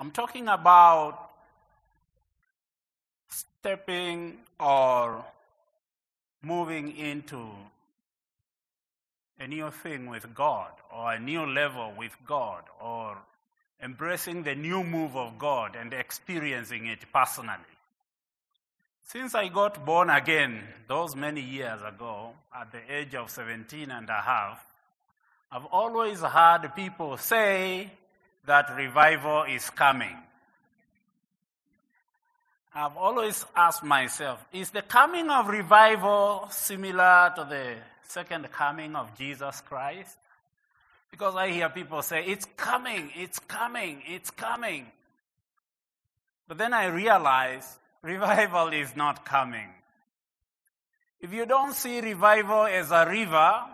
I'm talking about stepping or moving into a new thing with God or a new level with God or embracing the new move of God and experiencing it personally. Since I got born again those many years ago, at the age of 17 and a half, I've always heard people say that revival is coming. I've always asked myself, is the coming of revival similar to the second coming of Jesus Christ? Because I hear people say, it's coming, it's coming, it's coming. But then I realize revival is not coming. If you don't see revival as a river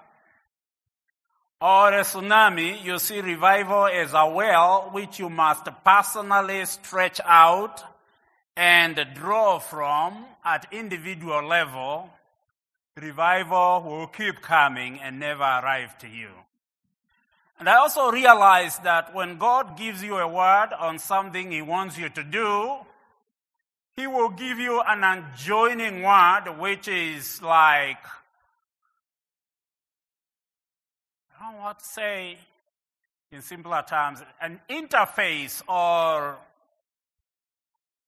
or a tsunami, you see revival as a well which you must personally stretch out and draw from at individual level. Revival will keep coming and never arrive to you. And I also realize that when God gives you a word on something He wants you to do, He will give you an adjoining word, which is like, I what to say in simpler terms, an interface or,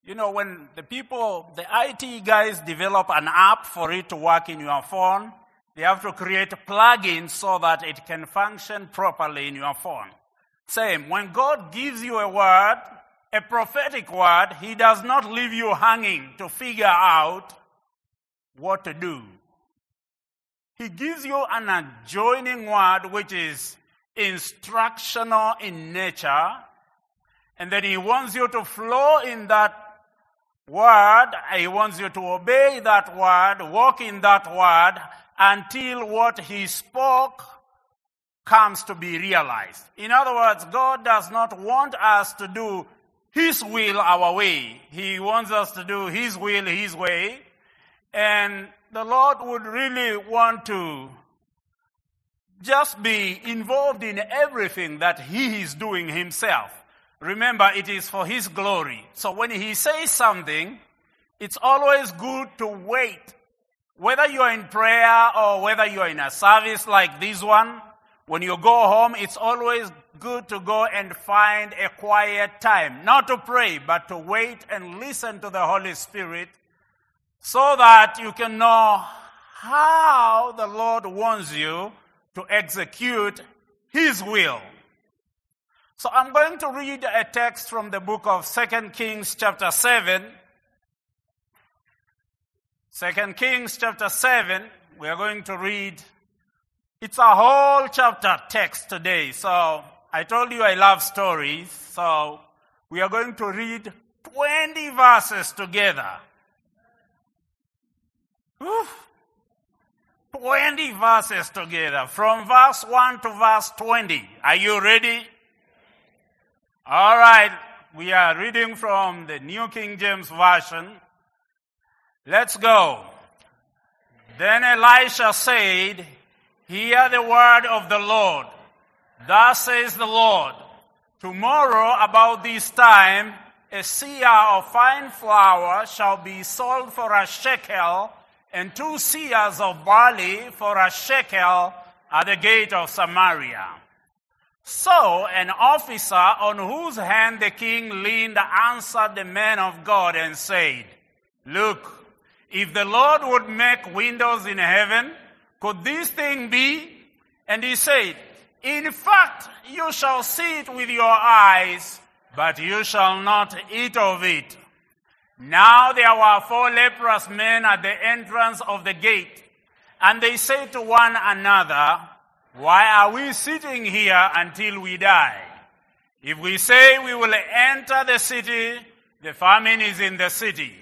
you know, when the people, the IT guys develop an app for it to work in your phone, they have to create plugins so that it can function properly in your phone. Same, when God gives you a word, a prophetic word, He does not leave you hanging to figure out what to do. He gives you an adjoining word which is instructional in nature, and then He wants you to flow in that word, He wants you to obey that word, walk in that word, until what He spoke comes to be realized. In other words, God does not want us to do His will our way. He wants us to do His will His way. And the Lord would really want to just be involved in everything that He is doing Himself. Remember, it is for His glory. So when He says something, it's always good to wait. Whether you're in prayer or whether you're in a service like this one, when you go home, it's always good to go and find a quiet time. Not to pray, but to wait and listen to the Holy Spirit so that you can know how the Lord wants you to execute His will. So I'm going to read a text from the book of 2 Kings chapter 7. 2 Kings chapter 7, we are going to read, it's a whole chapter text today. So I told you I love stories. So we are going to read 20 verses together. Whew. 20 verses together from verse 1 to verse 20. Are you ready? All right. We are reading from the New King James Version. Let's go. Then Elisha said, Hear the word of the Lord. Thus says the Lord, Tomorrow about this time, a seah of fine flour shall be sold for a shekel, and two seahs of barley for a shekel at the gate of Samaria. So an officer on whose hand the king leaned answered the man of God and said, Look, if the Lord would make windows in heaven, could this thing be? And he said, In fact, you shall see it with your eyes, but you shall not eat of it. Now there were four leprous men at the entrance of the gate, and they said to one another, Why are we sitting here until we die? If we say we will enter the city, the famine is in the city,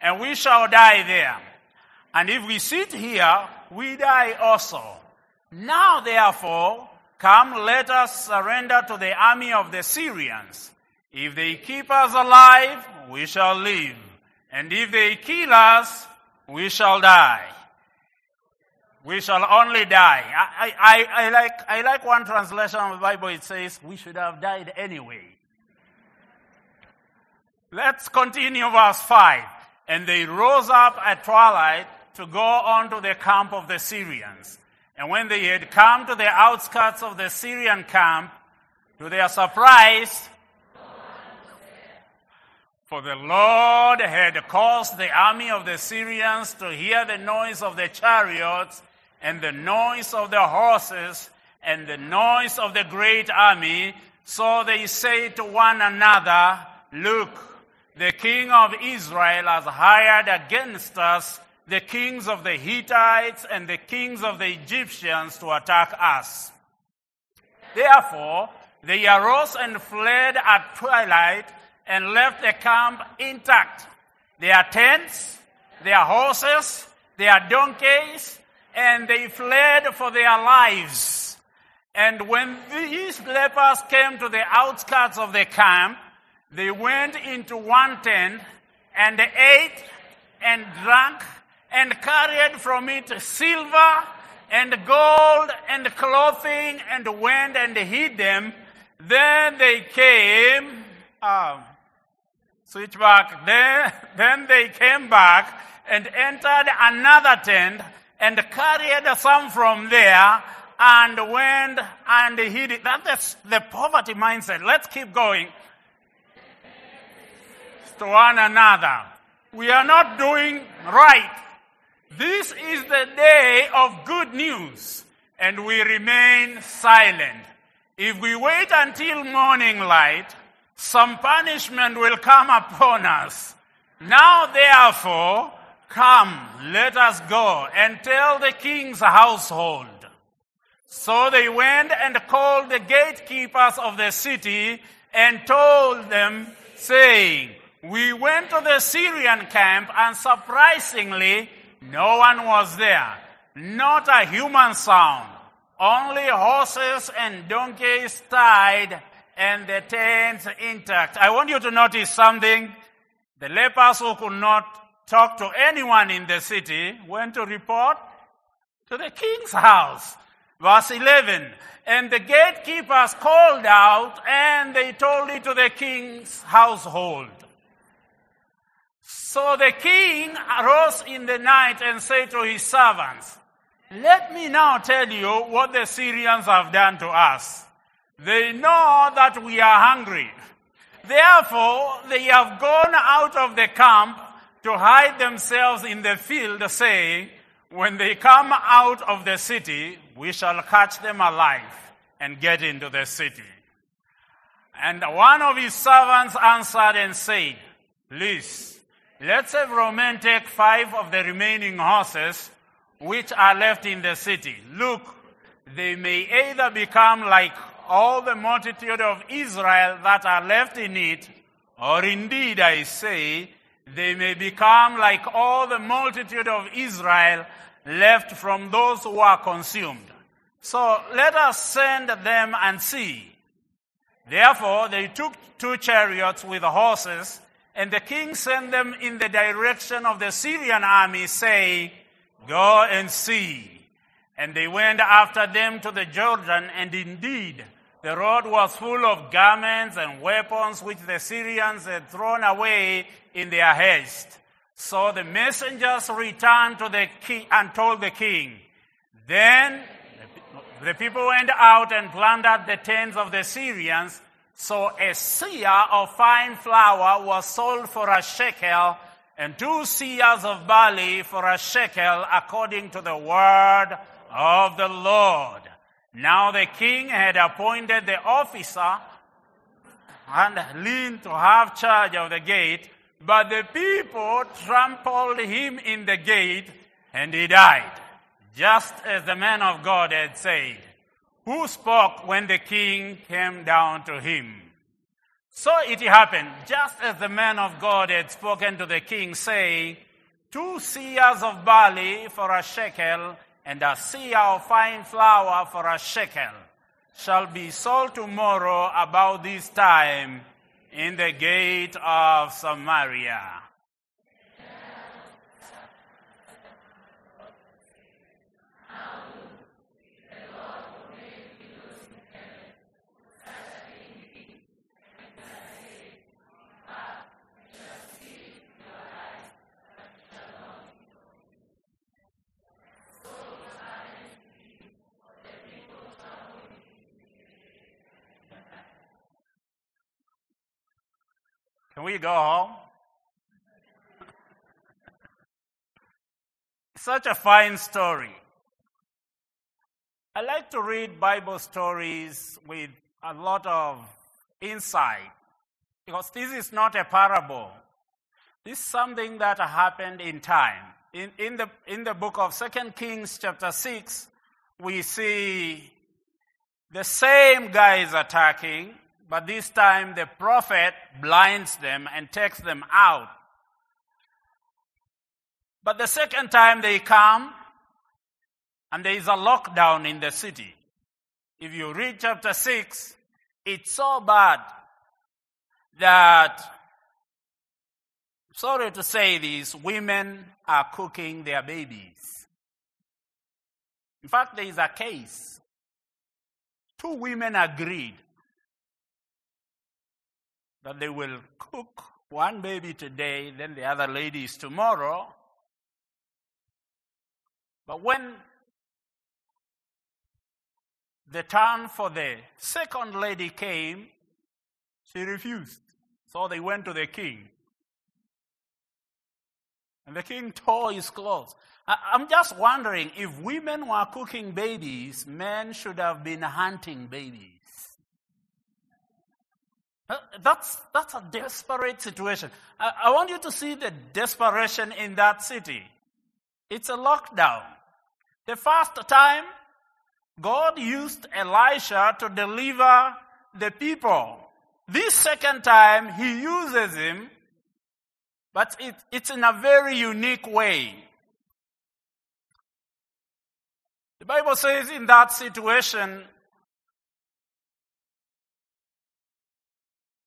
and we shall die there. And if we sit here, we die also. Now therefore, come let us surrender to the army of the Syrians. If they keep us alive, we shall live. And if they kill us, we shall die. We shall only die. I, I, I, like, I like one translation of the Bible. It says, we should have died anyway. Let's continue verse 5. And they rose up at twilight to go on to the camp of the Syrians. And when they had come to the outskirts of the Syrian camp, to their surprise, for the Lord had caused the army of the Syrians to hear the noise of the chariots and the noise of the horses and the noise of the great army. So they say to one another, Look, the king of Israel has hired against us the kings of the Hittites and the kings of the Egyptians to attack us. Therefore, they arose and fled at twilight and left the camp intact. Their tents, their horses, their donkeys, and they fled for their lives. And when these lepers came to the outskirts of the camp, they went into one tent and ate and drank and carried from it silver and gold and clothing and went and hid them. Then they came, um, switch back, then, then they came back and entered another tent and carried some from there and went and hid it. That's the poverty mindset. Let's keep going to one another. We are not doing right. This is the day of good news, and we remain silent. If we wait until morning light, some punishment will come upon us. Now, therefore, come, let us go and tell the king's household. So they went and called the gatekeepers of the city and told them, saying, we went to the Syrian camp and surprisingly, no one was there. Not a human sound. Only horses and donkeys tied and the tents intact. I want you to notice something. The lepers who could not talk to anyone in the city went to report to the king's house. Verse 11. And the gatekeepers called out and they told it to the king's household. So the king arose in the night and said to his servants, Let me now tell you what the Syrians have done to us. They know that we are hungry. Therefore, they have gone out of the camp to hide themselves in the field, saying, When they come out of the city, we shall catch them alive and get into the city. And one of his servants answered and said, Please, Let's have Roman take five of the remaining horses which are left in the city. Look, they may either become like all the multitude of Israel that are left in it, or indeed, I say, they may become like all the multitude of Israel left from those who are consumed. So let us send them and see. Therefore, they took two chariots with horses and the king sent them in the direction of the Syrian army, saying, Go and see. And they went after them to the Jordan, and indeed, the road was full of garments and weapons which the Syrians had thrown away in their haste. So the messengers returned to the king and told the king. Then the people went out and plundered the tents of the Syrians so a seah of fine flour was sold for a shekel, and two seahs of barley for a shekel, according to the word of the Lord. Now the king had appointed the officer and leaned to have charge of the gate, but the people trampled him in the gate, and he died, just as the man of God had said who spoke when the king came down to him. So it happened, just as the man of God had spoken to the king, saying, Two seahs of barley for a shekel, and a seah of fine flour for a shekel, shall be sold tomorrow about this time in the gate of Samaria. Can we go home? Such a fine story. I like to read Bible stories with a lot of insight because this is not a parable. This is something that happened in time. In, in, the, in the book of Second Kings, chapter 6, we see the same guys attacking, but this time the prophet blinds them and takes them out. But the second time they come, and there is a lockdown in the city. If you read chapter 6, it's so bad that, sorry to say this, women are cooking their babies. In fact, there is a case. Two women agreed that they will cook one baby today, then the other lady is tomorrow. But when the turn for the second lady came, she refused. So they went to the king. And the king tore his clothes. I'm just wondering if women were cooking babies, men should have been hunting babies. Uh, that's, that's a desperate situation. I, I want you to see the desperation in that city. It's a lockdown. The first time, God used Elisha to deliver the people. This second time, he uses him, but it, it's in a very unique way. The Bible says in that situation,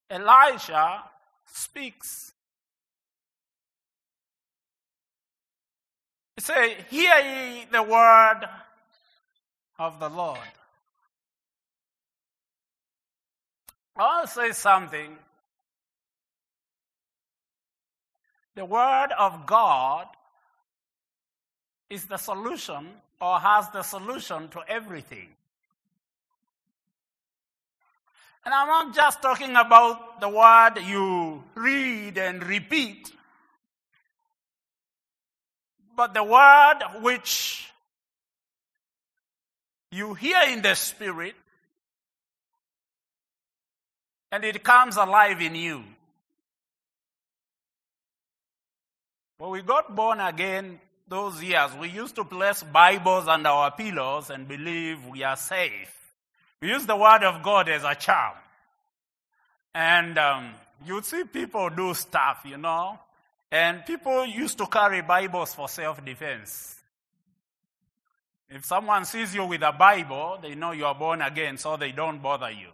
Elisha speaks. He says, Hear ye the word of the Lord. I'll say something. The Word of God is the solution or has the solution to everything. And I'm not just talking about the word you read and repeat, but the word which you hear in the Spirit and it comes alive in you. When we got born again those years, we used to place Bibles under our pillows and believe we are safe. We use the Word of God as a charm. And um, you'd see people do stuff, you know. And people used to carry Bibles for self defense. If someone sees you with a Bible, they know you are born again, so they don't bother you.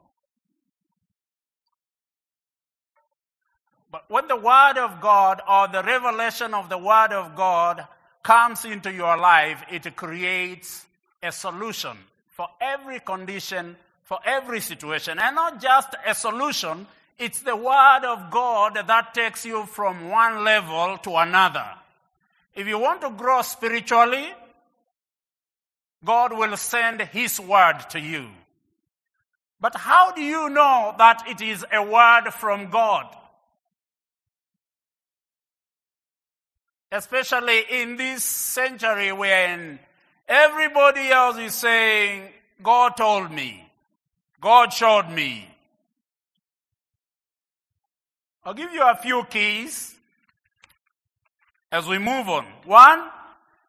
But when the Word of God or the revelation of the Word of God comes into your life, it creates a solution for every condition, for every situation. And not just a solution, it's the Word of God that takes you from one level to another. If you want to grow spiritually, God will send His Word to you. But how do you know that it is a word from God? especially in this century when everybody else is saying, God told me, God showed me. I'll give you a few keys as we move on. One,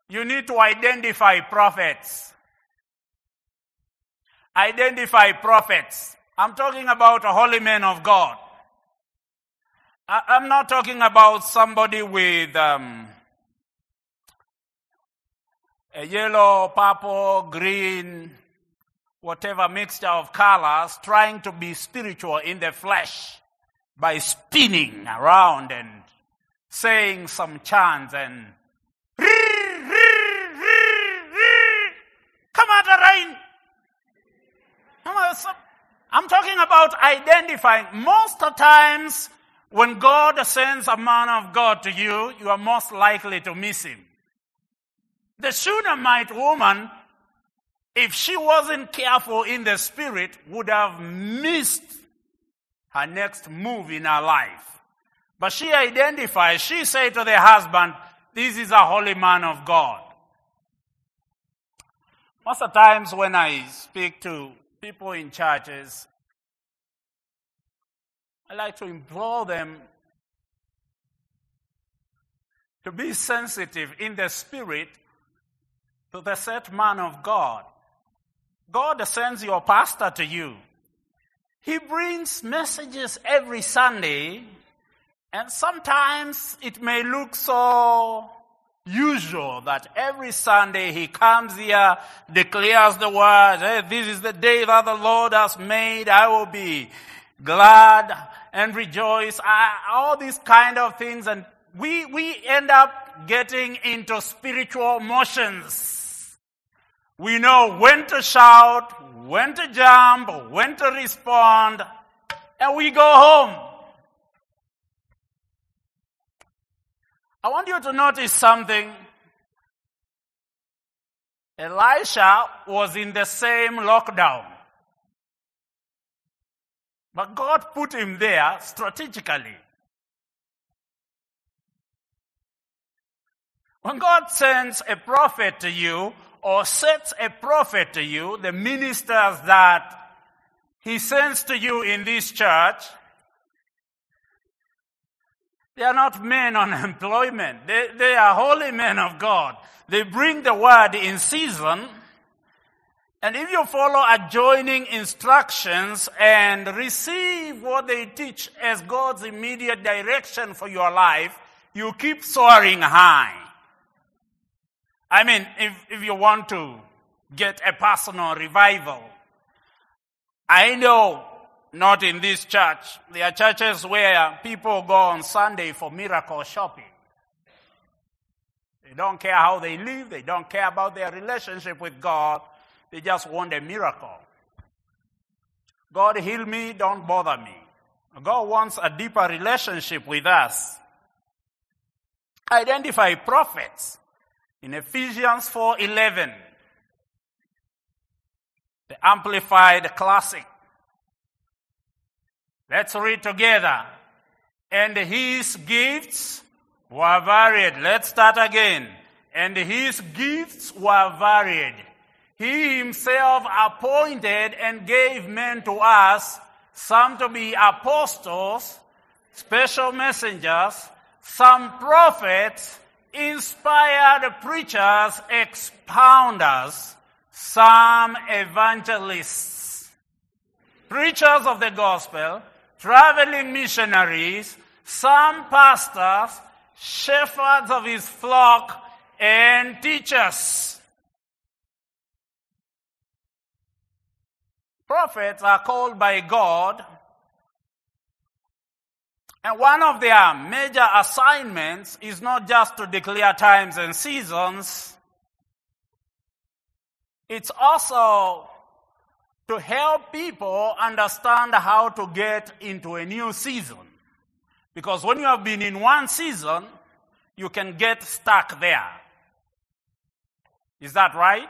you need to identify prophets. Identify prophets. I'm talking about a holy man of God. I'm not talking about somebody with um, a yellow, purple, green, whatever mixture of colors, trying to be spiritual in the flesh by spinning around and saying some chants and come out the rain. I'm talking about identifying. Most of times, when God sends a man of God to you, you are most likely to miss him. The Shunammite woman, if she wasn't careful in the spirit, would have missed her next move in her life. But she identifies, she said to the husband, This is a holy man of God. Most of the times when I speak to people in churches, I like to implore them to be sensitive in the spirit to the set man of God. God sends your pastor to you. He brings messages every Sunday, and sometimes it may look so usual that every Sunday he comes here, declares the word, hey, this is the day that the Lord has made, I will be glad and rejoice, I, all these kind of things, and we, we end up getting into spiritual motions. We know when to shout, when to jump, when to respond, and we go home. I want you to notice something. Elisha was in the same lockdown. But God put him there strategically. When God sends a prophet to you or sets a prophet to you, the ministers that he sends to you in this church, they are not men on employment. They, they are holy men of God. They bring the word in season. And if you follow adjoining instructions and receive what they teach as God's immediate direction for your life, you keep soaring high. I mean, if, if you want to get a personal revival, I know not in this church. There are churches where people go on Sunday for miracle shopping. They don't care how they live, they don't care about their relationship with God, they just want a miracle. God heal me, don't bother me. God wants a deeper relationship with us. Identify prophets in Ephesians 4:11 the amplified classic. Let's read together. And his gifts were varied. Let's start again. And his gifts were varied. He himself appointed and gave men to us some to be apostles special messengers some prophets inspired preachers, expounders, some evangelists, preachers of the gospel, traveling missionaries, some pastors, shepherds of his flock, and teachers. Prophets are called by God and one of their major assignments is not just to declare times and seasons, it's also to help people understand how to get into a new season. Because when you have been in one season, you can get stuck there. Is that right?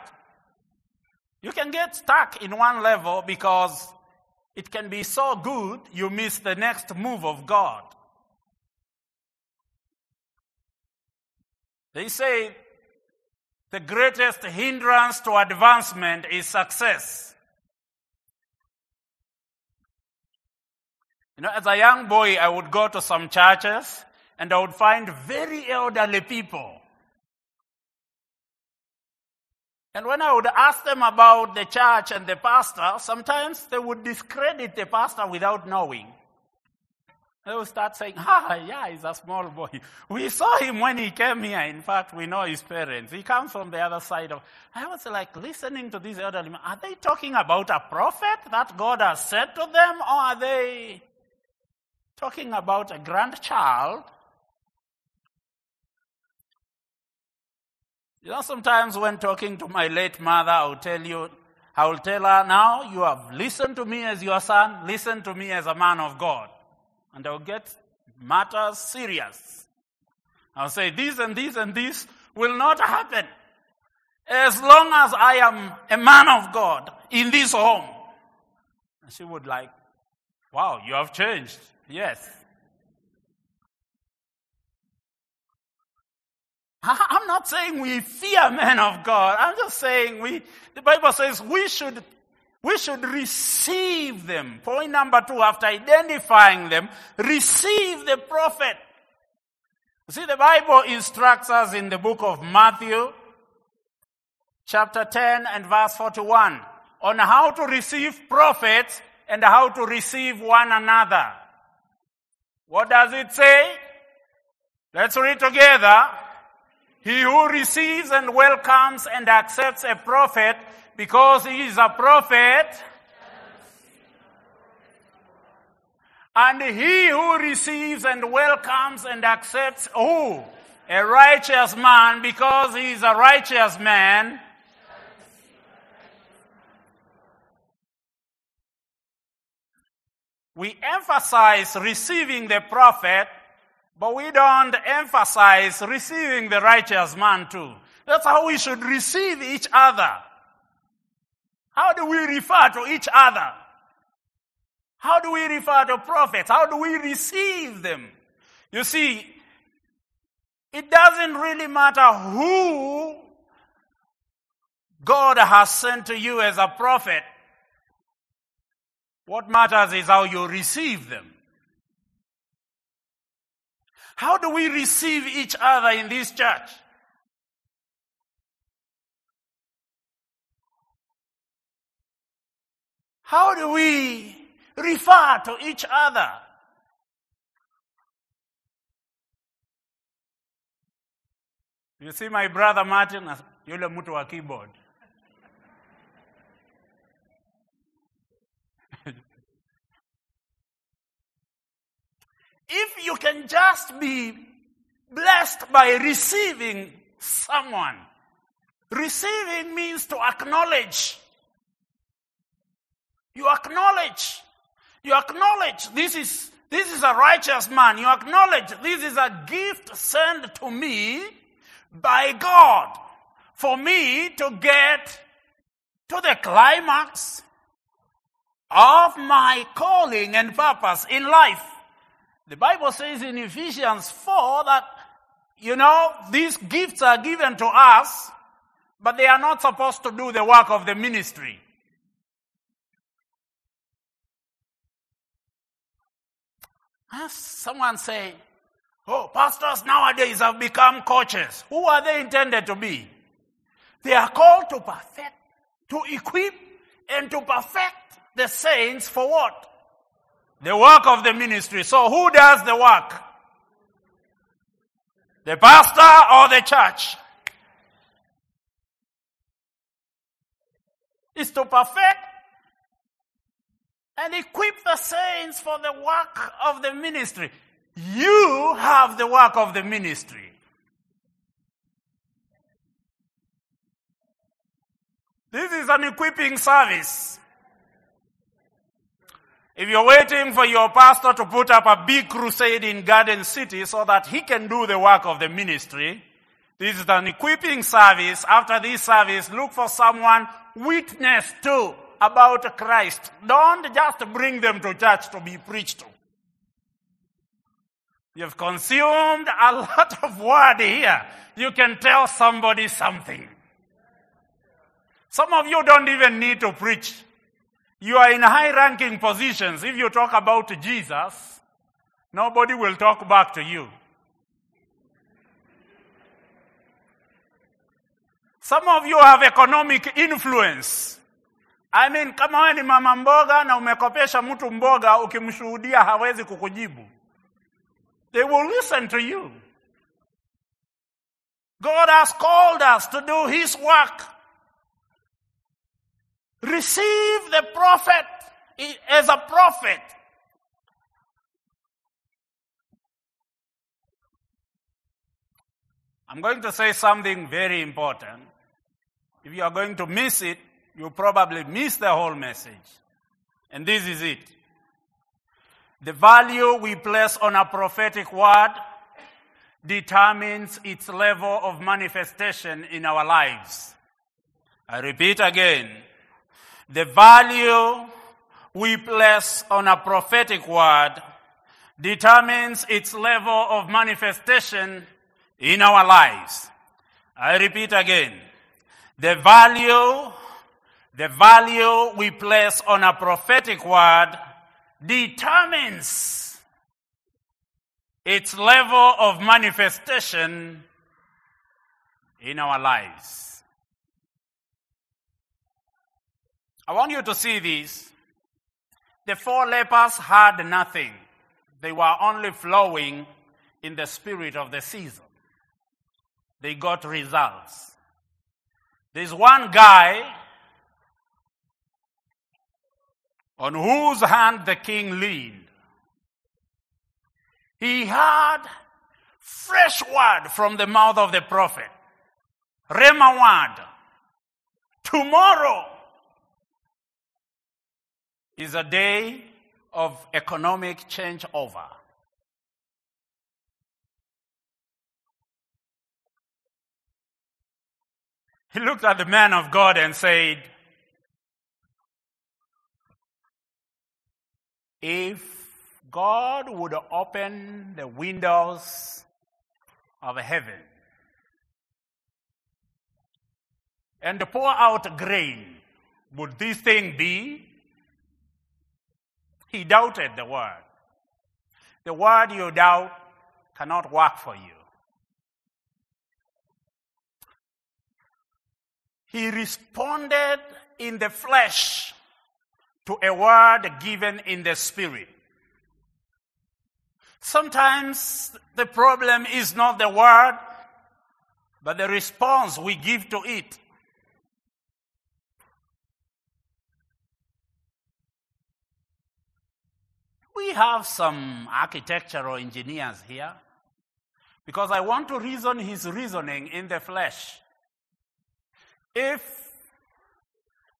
You can get stuck in one level because it can be so good you miss the next move of God. They say the greatest hindrance to advancement is success. You know, as a young boy, I would go to some churches and I would find very elderly people And when I would ask them about the church and the pastor, sometimes they would discredit the pastor without knowing. They would start saying, ah, yeah, he's a small boy. We saw him when he came here. In fact, we know his parents. He comes from the other side of. I was like listening to these elderly men. Are they talking about a prophet that God has said to them, or are they talking about a grandchild You know, sometimes when talking to my late mother, I will tell you, I will tell her, now you have listened to me as your son, listen to me as a man of God. And I'll get matters serious. I'll say, this and this and this will not happen as long as I am a man of God in this home. And she would like, wow, you have changed. Yes. I'm not saying we fear men of God. I'm just saying we, the Bible says we should, we should receive them. Point number two, after identifying them, receive the prophet. See, the Bible instructs us in the book of Matthew, chapter 10 and verse 41, on how to receive prophets and how to receive one another. What does it say? Let's read together. He who receives and welcomes and accepts a prophet because he is a prophet, and he who receives and welcomes and accepts who? A righteous man because he is a righteous man. We emphasize receiving the prophet, but we don't emphasize receiving the righteous man too. That's how we should receive each other. How do we refer to each other? How do we refer to prophets? How do we receive them? You see, it doesn't really matter who God has sent to you as a prophet. What matters is how you receive them. How do we receive each other in this church? How do we refer to each other? You see my brother Martin, yule mtu wa keyboard. If you can just be blessed by receiving someone, receiving means to acknowledge. You acknowledge. You acknowledge this is, this is a righteous man. You acknowledge this is a gift sent to me by God for me to get to the climax of my calling and purpose in life. The Bible says in Ephesians 4 that, you know, these gifts are given to us, but they are not supposed to do the work of the ministry. Someone say, oh, pastors nowadays have become coaches. Who are they intended to be? They are called to perfect, to equip, and to perfect the saints for what? The work of the ministry. So who does the work? The pastor or the church? Is to perfect and equip the saints for the work of the ministry. You have the work of the ministry. This is an equipping service. If you're waiting for your pastor to put up a big crusade in Garden City so that he can do the work of the ministry, this is an equipping service. After this service, look for someone witness to about Christ. Don't just bring them to church to be preached to. You've consumed a lot of word here. You can tell somebody something. Some of you don't even need to preach. You are in high ranking positions. If you talk about Jesus, nobody will talk back to you. Some of you have economic influence. I mean, kama wewe ni mama mboga na umekopesha mtu mboga, ukimshuhudia hawezi kukujibu. They will listen to you. God has called us to do His work. Receive the prophet as a prophet. I'm going to say something very important. If you are going to miss it, you probably miss the whole message. And this is it. The value we place on a prophetic word determines its level of manifestation in our lives. I repeat again. The value we place on a prophetic word determines its level of manifestation in our lives. I repeat again. The value, the value we place on a prophetic word determines its level of manifestation in our lives. I want you to see this. The four lepers had nothing. They were only flowing in the spirit of the season. They got results. There's one guy on whose hand the king leaned. He had fresh word from the mouth of the prophet. Rhema word. Tomorrow is a day of economic changeover. He looked at the man of God and said, If God would open the windows of heaven and pour out grain, would this thing be? He doubted the word. The word you doubt cannot work for you. He responded in the flesh to a word given in the spirit. Sometimes the problem is not the word, but the response we give to it. We have some architectural engineers here because I want to reason his reasoning in the flesh. If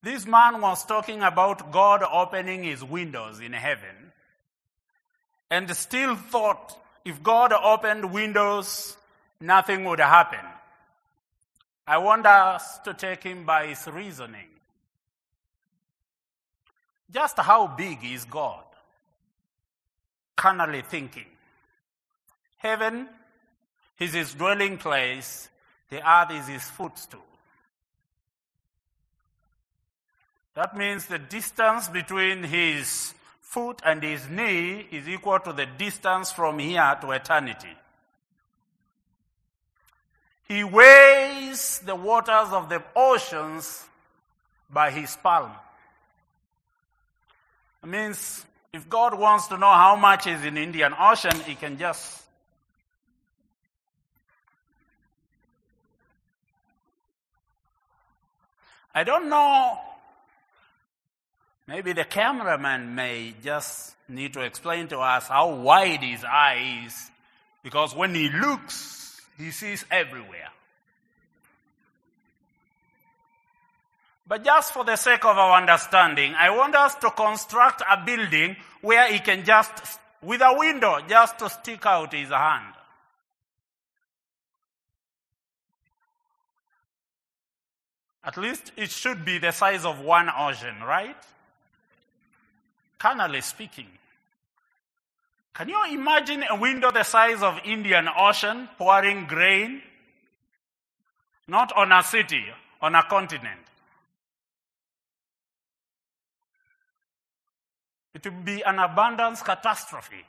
this man was talking about God opening his windows in heaven and still thought if God opened windows, nothing would happen, I want us to take him by his reasoning. Just how big is God? Carnally thinking. Heaven is his dwelling place, the earth is his footstool. That means the distance between his foot and his knee is equal to the distance from here to eternity. He weighs the waters of the oceans by his palm. It means if God wants to know how much is in Indian Ocean, he can just I don't know. Maybe the cameraman may just need to explain to us how wide his eye is, because when he looks, he sees everywhere. But just for the sake of our understanding, I want us to construct a building where he can just, with a window, just to stick out his hand. At least it should be the size of one ocean, right? Carnally speaking. Can you imagine a window the size of Indian Ocean pouring grain? Not on a city, on a continent. It will be an abundance catastrophe.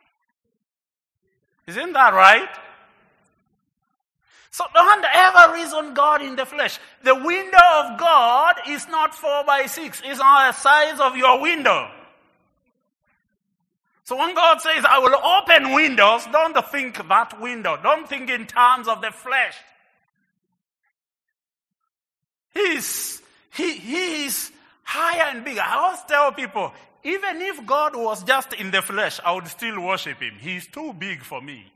Isn't that right? So don't ever reason God in the flesh. The window of God is not four by six. It's not the size of your window. So when God says, I will open windows, don't think that window. Don't think in terms of the flesh. He's, he, he is higher and bigger. I always tell people, even if God was just in the flesh, I would still worship him. He's too big for me.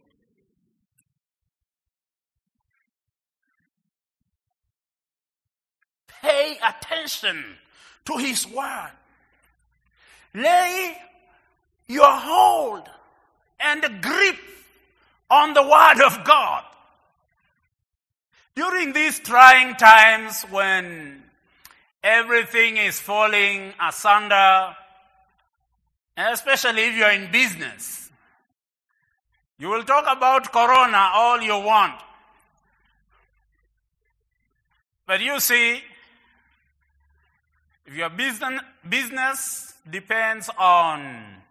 Pay attention to his word. Lay your hold and grip on the word of God. During these trying times when everything is falling asunder, especially if you're in business. You will talk about corona all you want. But you see, if your business, business depends on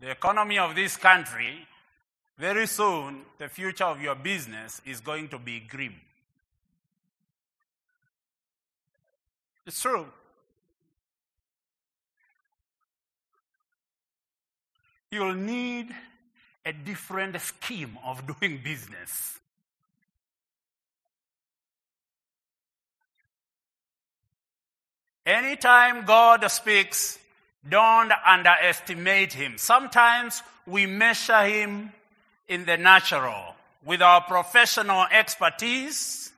the economy of this country, very soon the future of your business is going to be grim. It's true. You'll need a different scheme of doing business. Anytime God speaks, don't underestimate him. Sometimes we measure him in the natural with our professional expertise,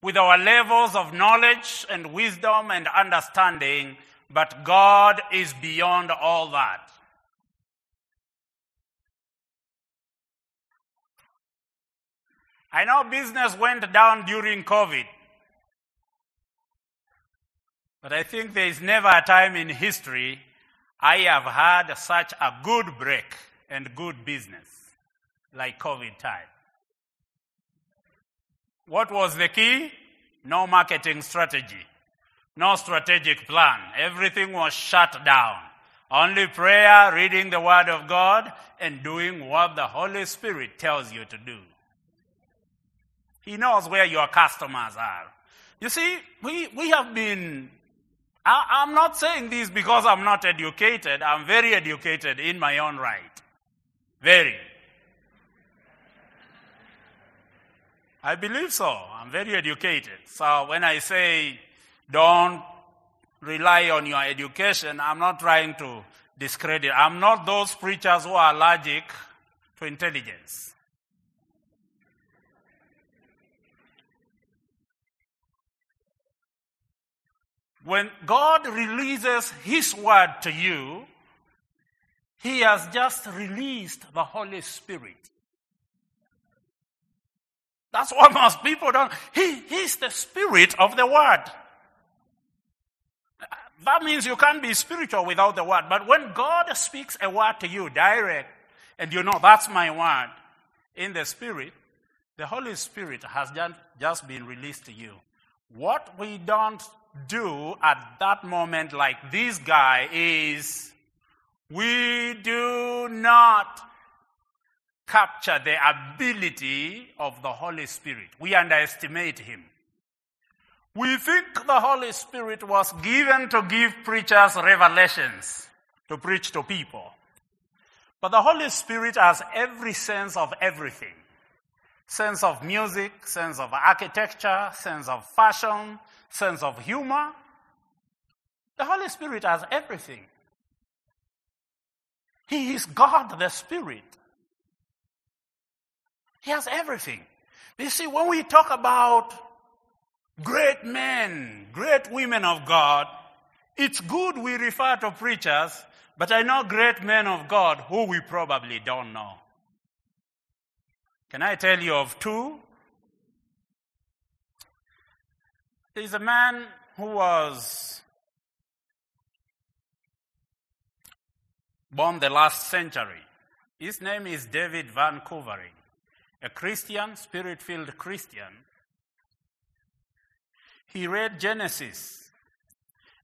with our levels of knowledge and wisdom and understanding, but God is beyond all that. I know business went down during COVID. But I think there is never a time in history I have had such a good break and good business like COVID time. What was the key? No marketing strategy, no strategic plan. Everything was shut down. Only prayer, reading the Word of God, and doing what the Holy Spirit tells you to do. He knows where your customers are. You see, we, we have been I, am not saying this because I'm not educated. I'm very educated in my own right. Very. I believe so. I'm very educated. So when I say don't rely on your education, I'm not trying to discredit. I'm not those preachers who are allergic to intelligence. When God releases His word to you, He has just released the Holy Spirit. That's what most people don't. He, he's the Spirit of the Word. That means you can't be spiritual without the Word. But when God speaks a word to you direct, and you know that's my word in the Spirit, the Holy Spirit has just been released to you. What we don't do at that moment, like this guy, is we do not capture the ability of the Holy Spirit. We underestimate him. We think the Holy Spirit was given to give preachers revelations to preach to people. But the Holy Spirit has every sense of everything sense of music, sense of architecture, sense of fashion, sense of humor. The Holy Spirit has everything. He is God the Spirit. He has everything. You see, when we talk about great men, great women of God, it's good we refer to preachers, but I know great men of God who we probably don't know. Can I tell you of two? There's a man who was born the last century. His name is David Van Koevering, a Christian, spirit filled Christian. He read Genesis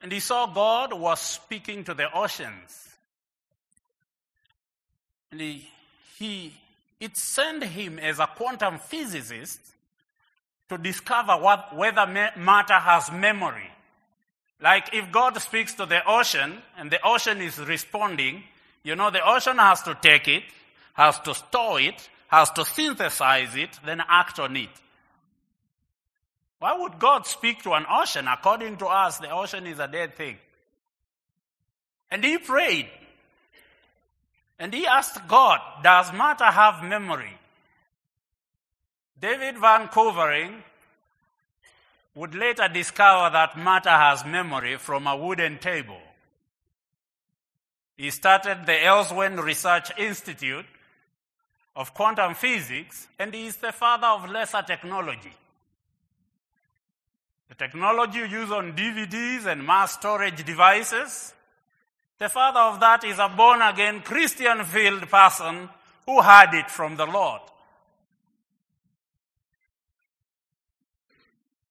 and he saw God was speaking to the oceans. And he, he it sent him as a quantum physicist to discover what, whether matter has memory. Like if God speaks to the ocean and the ocean is responding, you know, the ocean has to take it, has to store it, has to synthesize it, then act on it. Why would God speak to an ocean? According to us, the ocean is a dead thing. And he prayed. And he asked God, Does matter have memory? David Van Koevering would later discover that matter has memory from a wooden table. He started the Elsewhen Research Institute of Quantum Physics, and he is the father of laser technology. The technology used on DVDs and mass storage devices the father of that is a born again Christian filled person who had it from the Lord.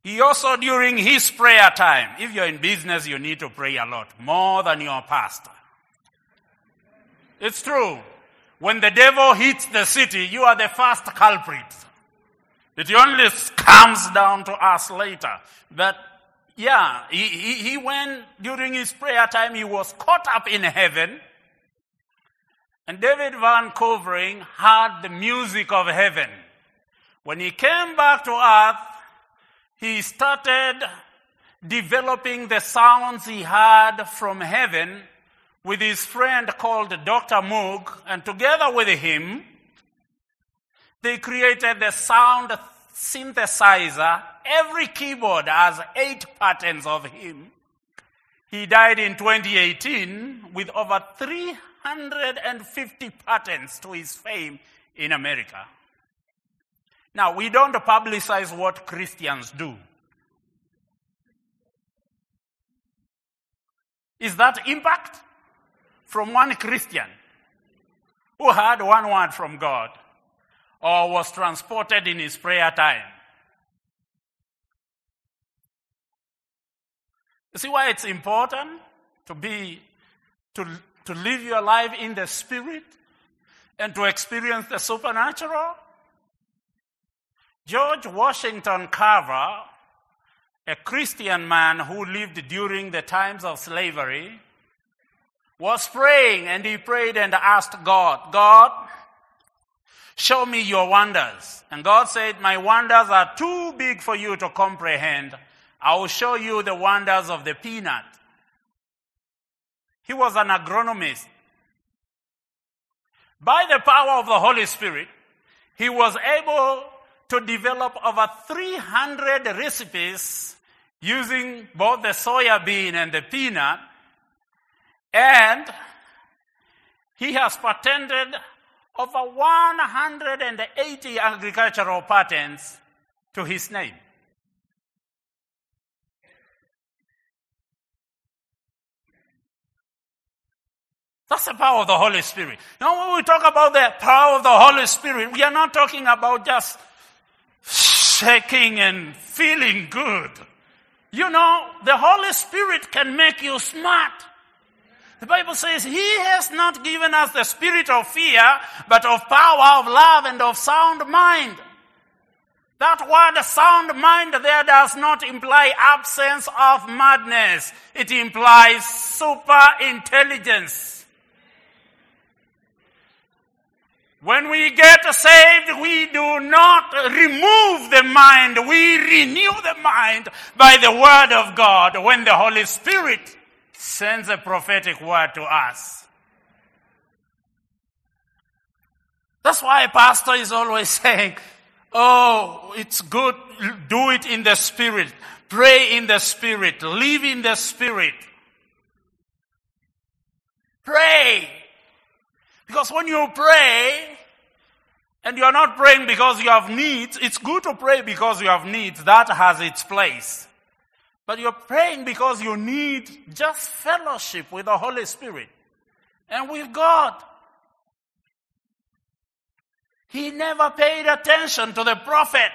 He also, during his prayer time, if you're in business, you need to pray a lot, more than your pastor. It's true. When the devil hits the city, you are the first culprit. It only comes down to us later. But yeah, he, he, he went during his prayer time, he was caught up in heaven. And David Van Koevering heard the music of heaven. When he came back to earth, he started developing the sounds he heard from heaven with his friend called Dr. Moog, and together with him, they created the sound synthesizer. Every keyboard has eight patterns of him. He died in 2018 with over 350 patents to his fame in America. Now, we don't publicize what Christians do. Is that impact? from one Christian who had one word from God or was transported in his prayer time. You see why it's important to be, to, to live your life in the spirit and to experience the supernatural? George Washington Carver, a Christian man who lived during the times of slavery, was praying and he prayed and asked God, God, show me your wonders. And God said, my wonders are too big for you to comprehend. I will show you the wonders of the peanut. He was an agronomist. By the power of the Holy Spirit, he was able to develop over 300 recipes using both the soya bean and the peanut and he has patented over 180 agricultural patents to his name. That's the power of the Holy Spirit. Now, when we talk about the power of the Holy Spirit, we are not talking about just shaking and feeling good. You know, the Holy Spirit can make you smart. The Bible says he has not given us the spirit of fear, but of power, of love, and of sound mind. That word sound mind there does not imply absence of madness. It implies super intelligence. When we get saved, we do not remove the mind. We renew the mind by the word of God. When the Holy Spirit sends a prophetic word to us. That's why a pastor is always saying, Oh, it's good. Do it in the spirit. Pray in the spirit. Live in the spirit. Pray. Because when you pray, and you're not praying because you have needs, it's good to pray because you have needs. That has its place. But you're praying because you need just fellowship with the Holy Spirit and with God. He never paid attention to the prophet.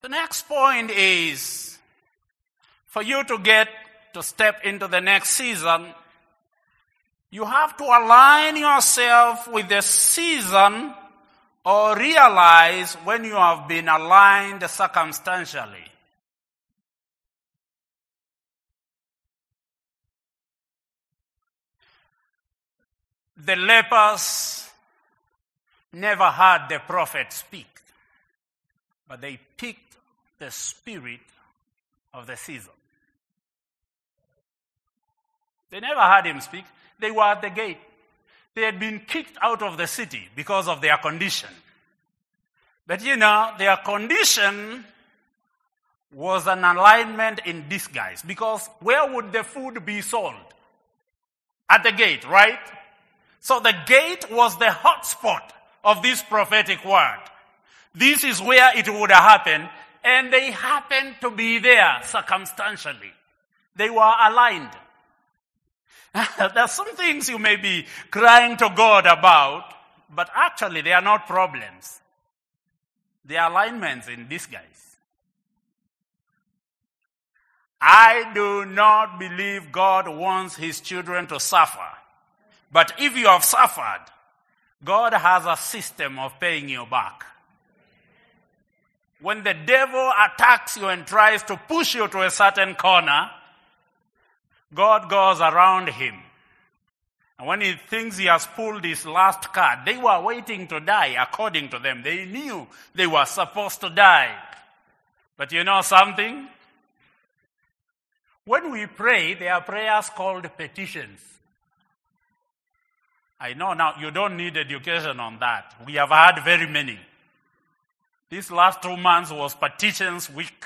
The next point is for you to get to step into the next season, you have to align yourself with the season or realize when you have been aligned circumstantially. The lepers never heard the prophet speak, but they picked the spirit of the season. They never heard him speak. They were at the gate. They had been kicked out of the city because of their condition. But you know, their condition was an alignment in disguise because where would the food be sold? At the gate, right? So the gate was the hotspot of this prophetic word. This is where it would happen, and they happened to be there circumstantially. They were aligned. There's some things you may be crying to God about, but actually they are not problems. They are alignments in disguise. I do not believe God wants his children to suffer. But if you have suffered, God has a system of paying you back. When the devil attacks you and tries to push you to a certain corner, God goes around him. And when he thinks he has pulled his last card, they were waiting to die according to them. They knew they were supposed to die. But you know something? When we pray, there are prayers called petitions. I know now you don't need education on that. We have had very many. This last two months was petitions week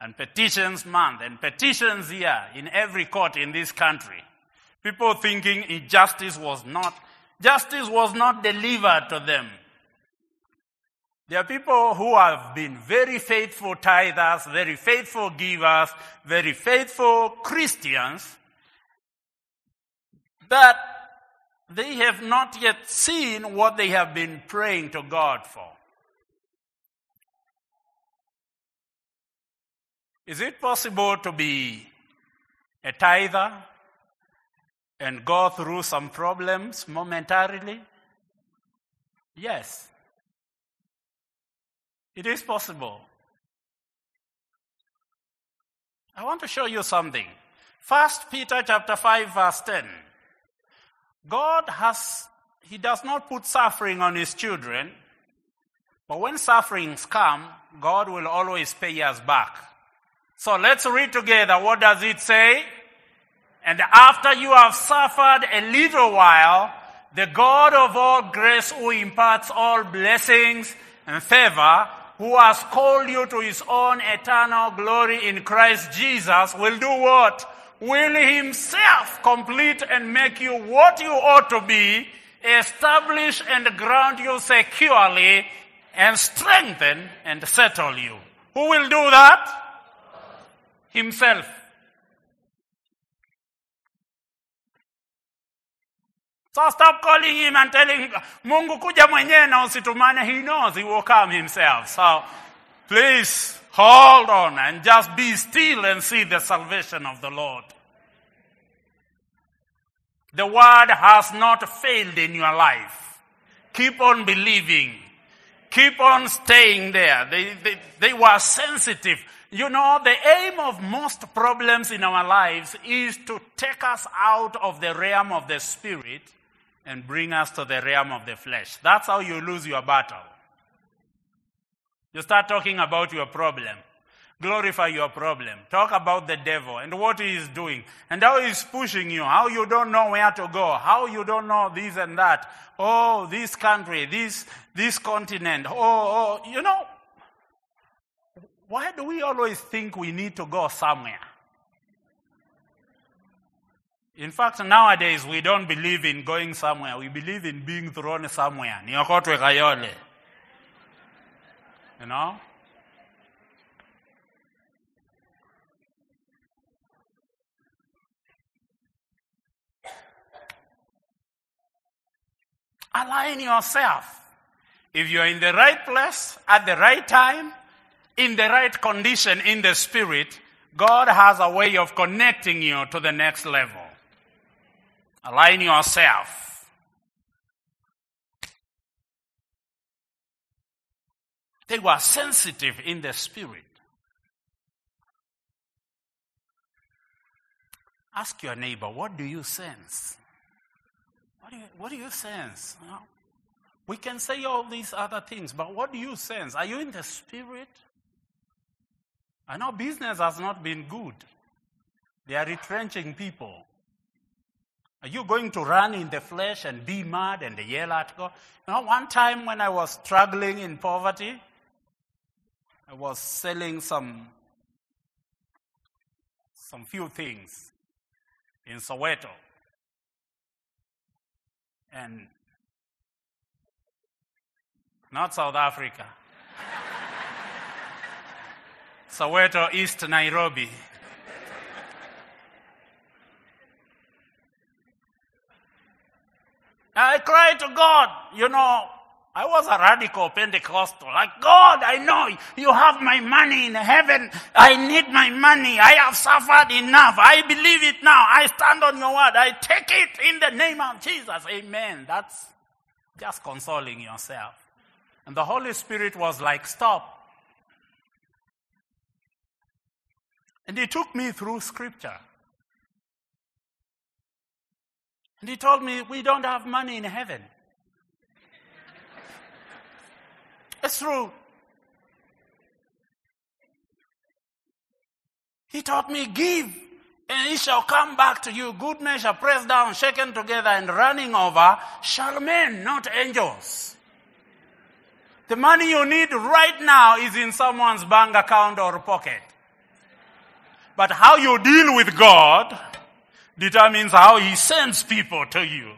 and petitions month and petitions year in every court in this country. People thinking injustice was not, justice was not delivered to them. There are people who have been very faithful tithers, very faithful givers, very faithful Christians, but they have not yet seen what they have been praying to God for. Is it possible to be a tither and go through some problems momentarily? Yes. It is possible. I want to show you something. First Peter chapter 5 verse 10. God has he does not put suffering on his children, but when sufferings come, God will always pay us back. So let's read together. What does it say? And after you have suffered a little while, the God of all grace who imparts all blessings and favor, who has called you to his own eternal glory in Christ Jesus, will do what? Will himself complete and make you what you ought to be, establish and ground you securely, and strengthen and settle you. Who will do that? Himself. So stop calling him and telling him, Mungu kuja na usitumane. He knows he will come himself. So please hold on and just be still and see the salvation of the Lord. The word has not failed in your life. Keep on believing. Keep on staying there. They, they, they were sensitive. You know, the aim of most problems in our lives is to take us out of the realm of the spirit and bring us to the realm of the flesh. That's how you lose your battle. You start talking about your problem. Glorify your problem. Talk about the devil and what he is doing and how he's pushing you, how you don't know where to go, how you don't know this and that. Oh, this country, this, this continent. Oh, oh, you know, why do we always think we need to go somewhere? In fact, nowadays we don't believe in going somewhere. We believe in being thrown somewhere. Niokotwe. You know? Align yourself. If you're in the right place at the right time, in the right condition in the spirit, God has a way of connecting you to the next level. Align yourself. They were sensitive in the spirit. Ask your neighbor, what do you sense? What do you, what do you sense? We can say all these other things, but what do you sense? Are you in the spirit? I know business has not been good. They are retrenching people. Are you going to run in the flesh and be mad and yell at God? You know, one time when I was struggling in poverty, I was selling some some few things in Soweto. And not South Africa. Soweto, East Nairobi. I cried to God, you know, I was a radical Pentecostal. Like, God, I know you have my money in heaven. I need my money. I have suffered enough. I believe it now. I stand on your word. I take it in the name of Jesus. Amen. That's just consoling yourself. And the Holy Spirit was like, stop. And he took me through scripture. And he told me, we don't have money in heaven. It's true. He taught me, give, and it shall come back to you. Good measure, pressed down, shaken together, and running over, shall men, not angels. The money you need right now is in someone's bank account or pocket. But how you deal with God determines how He sends people to you.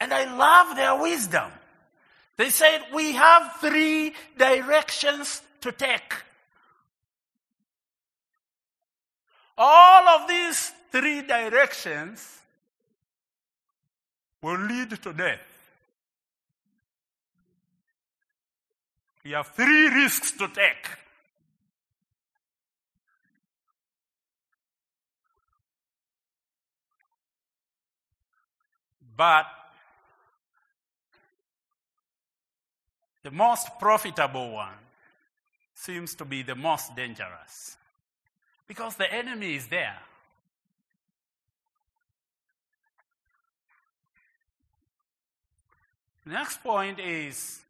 And I love their wisdom. They said, we have three directions to take. All of these three directions will lead to death. We have three risks to take. But the most profitable one seems to be the most dangerous because the enemy is there. Next point is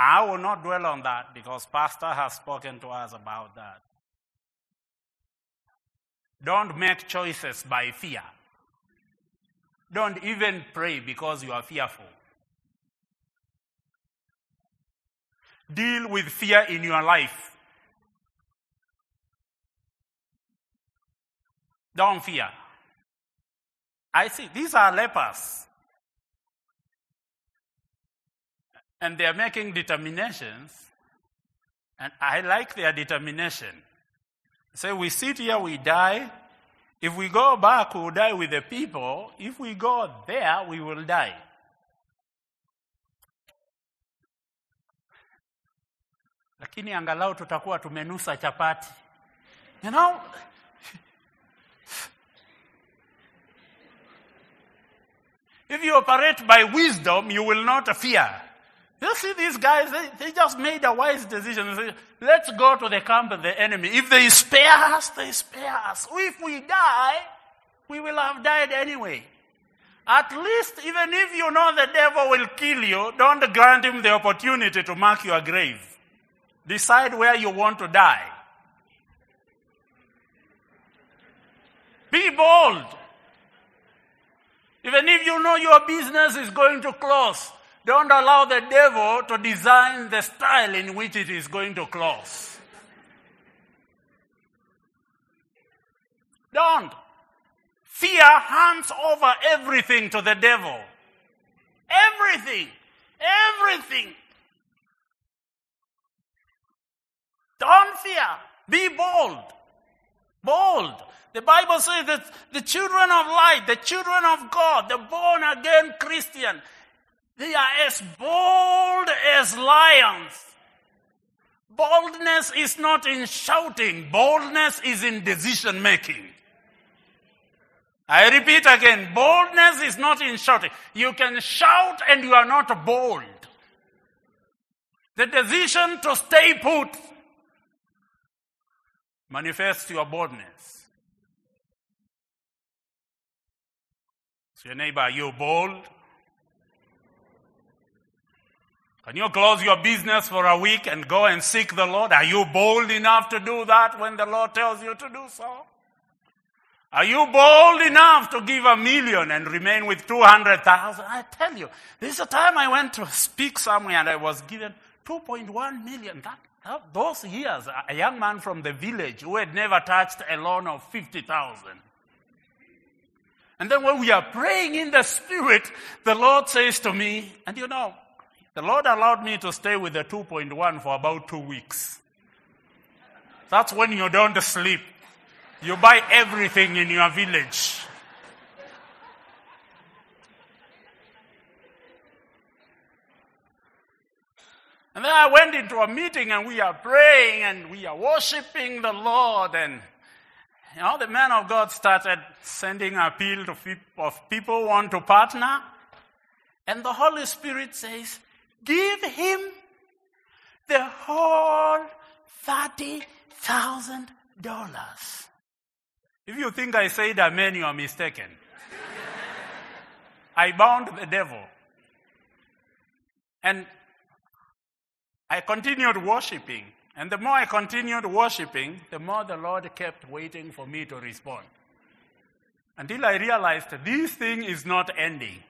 I will not dwell on that because Pastor has spoken to us about that. Don't make choices by fear. Don't even pray because you are fearful. Deal with fear in your life. Don't fear. I see, these are lepers. And they are making determinations. And I like their determination. Say, so we sit here, we die. If we go back, we'll die with the people. If we go there, we will die. Lakini angalau tutakuwa tumenusa chapati. You know? If you operate by wisdom, you will not fear. You see these guys, they, they just made a wise decision. Say, let's go to the camp of the enemy. If they spare us, they spare us. If we die, we will have died anyway. At least, even if you know the devil will kill you, don't grant him the opportunity to mark your grave. Decide where you want to die. Be bold. Even if you know your business is going to close, don't allow the devil to design the style in which it is going to close. Don't. Fear hands over everything to the devil. Everything. Everything. Don't fear. Be bold. Bold. The Bible says that the children of light, the children of God, the born again Christian, they are as bold as lions. Boldness is not in shouting, boldness is in decision making. I repeat again, boldness is not in shouting. You can shout and you are not bold. The decision to stay put manifests your boldness. So your neighbor, are you bold? Can you close your business for a week and go and seek the Lord? Are you bold enough to do that when the Lord tells you to do so? Are you bold enough to give a million and remain with 200,000? I tell you, there's a time I went to speak somewhere and I was given 2.1 million. That, that, those years, a young man from the village who had never touched a loan of 50,000. And then when we are praying in the spirit, the Lord says to me, and you know, the Lord allowed me to stay with the 2.1 for about two weeks. That's when you don't sleep. You buy everything in your village. And then I went into a meeting and we are praying and we are worshiping the Lord. And, you know, the man of God started sending appeal to people, of people want to partner. And the Holy Spirit says, give him the whole $30,000. If you think I said amen, you are mistaken. I bound the devil. And I continued worshiping. And the more I continued worshiping, the more the Lord kept waiting for me to respond. Until I realized this thing is not ending.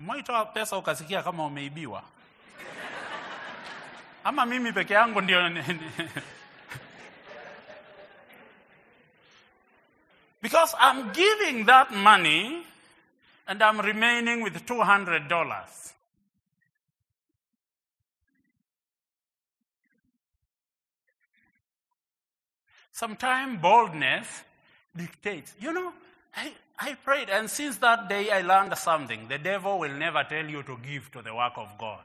Umeitoa pesa ukasikia kama umeibiwa? Ama mimi peke yangu ndio Because I'm giving that money and I'm remaining with $200. Sometimes boldness dictates. You know, I, I prayed, and since that day I learned something. The devil will never tell you to give to the work of God.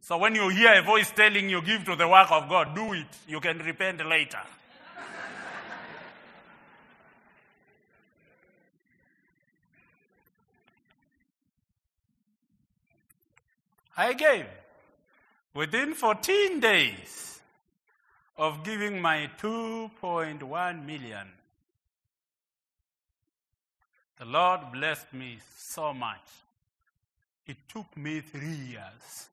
So when you hear a voice telling you give to the work of God, do it. You can repent later. I gave within 14 days of giving my 2.1 million. The Lord blessed me so much. It took me three years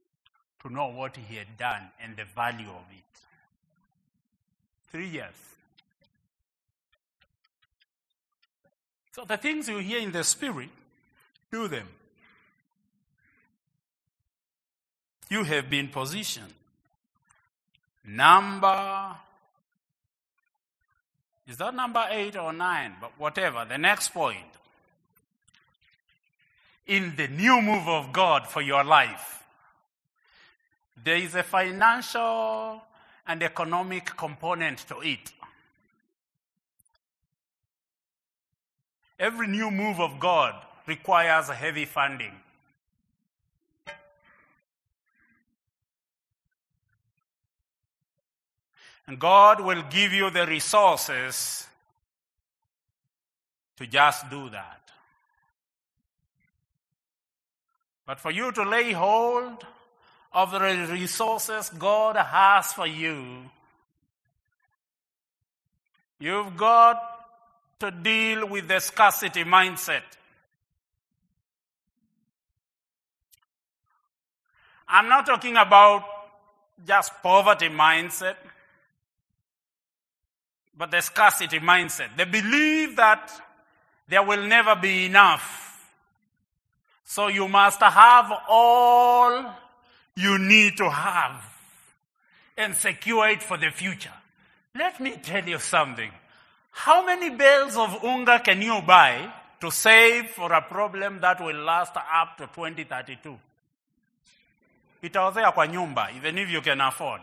to know what He had done and the value of it. Three years. So the things you hear in the Spirit, do them. You have been positioned. Number, is that number eight or nine? But whatever, the next point. In the new move of God for your life, there is a financial and economic component to it. Every new move of God requires heavy funding. And God will give you the resources to just do that. But for you to lay hold of the resources God has for you, you've got to deal with the scarcity mindset. I'm not talking about just poverty mindset but the scarcity mindset. They believe that there will never be enough. So you must have all you need to have and secure it for the future. Let me tell you something. How many bales of unga can you buy to save for a problem that will last up to 2032? Itaozea kwa nyumba, even if you can afford.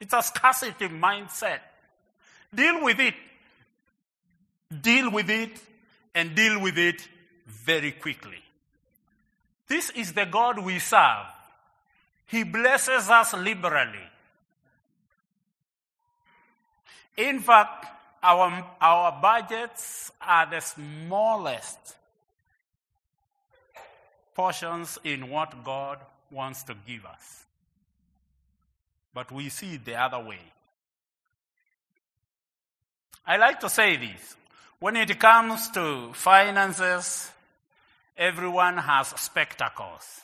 It's a scarcity mindset. Deal with it. Deal with it and deal with it very quickly. This is the God we serve. He blesses us liberally. In fact, our, our budgets are the smallest portions in what God wants to give us. But we see it the other way. I like to say this. When it comes to finances, everyone has spectacles.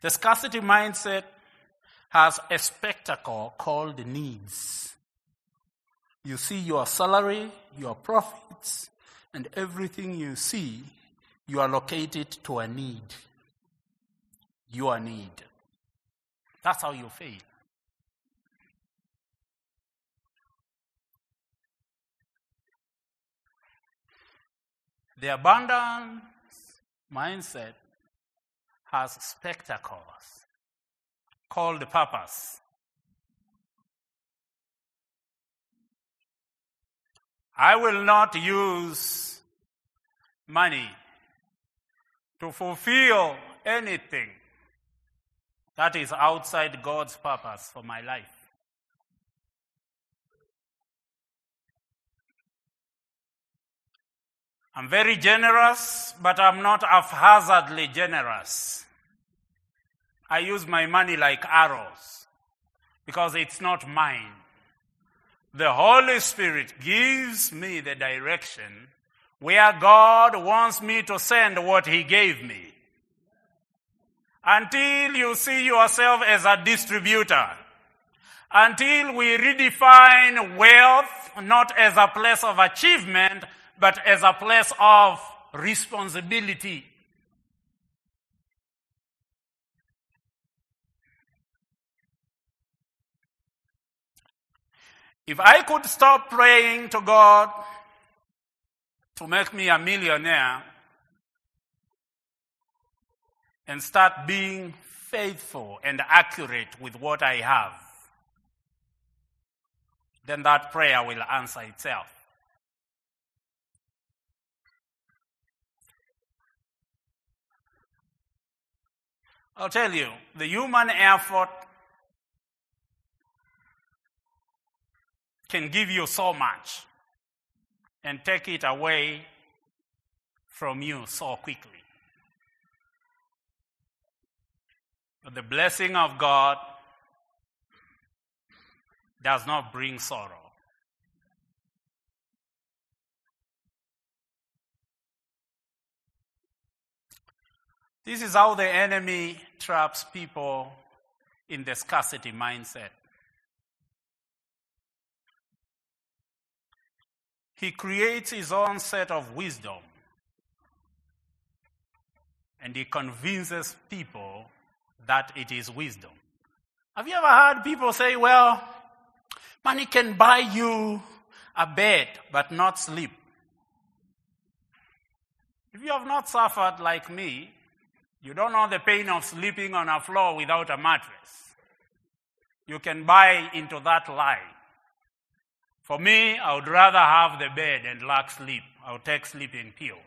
The scarcity mindset has a spectacle called needs. You see your salary, your profits, and everything you see, you allocate it to a need. Your need. That's how you fail. The abundance mindset has spectacles called the purpose. I will not use money to fulfill anything that is outside God's purpose for my life. I'm very generous, but I'm not haphazardly generous. I use my money like arrows because it's not mine. The Holy Spirit gives me the direction where God wants me to send what He gave me. Until you see yourself as a distributor. Until we redefine wealth not as a place of achievement, but as a place of responsibility. If I could stop praying to God to make me a millionaire and start being faithful and accurate with what I have, then that prayer will answer itself. I'll tell you, the human effort can give you so much and take it away from you so quickly. But the blessing of God does not bring sorrow. This is how the enemy traps people in the scarcity mindset. He creates his own set of wisdom and he convinces people that it is wisdom. Have you ever heard people say, well, money can buy you a bed but not sleep? If you have not suffered like me, you don't know the pain of sleeping on a floor without a mattress. You can buy into that lie. For me, I would rather have the bed and lack sleep. I'll take sleeping pills.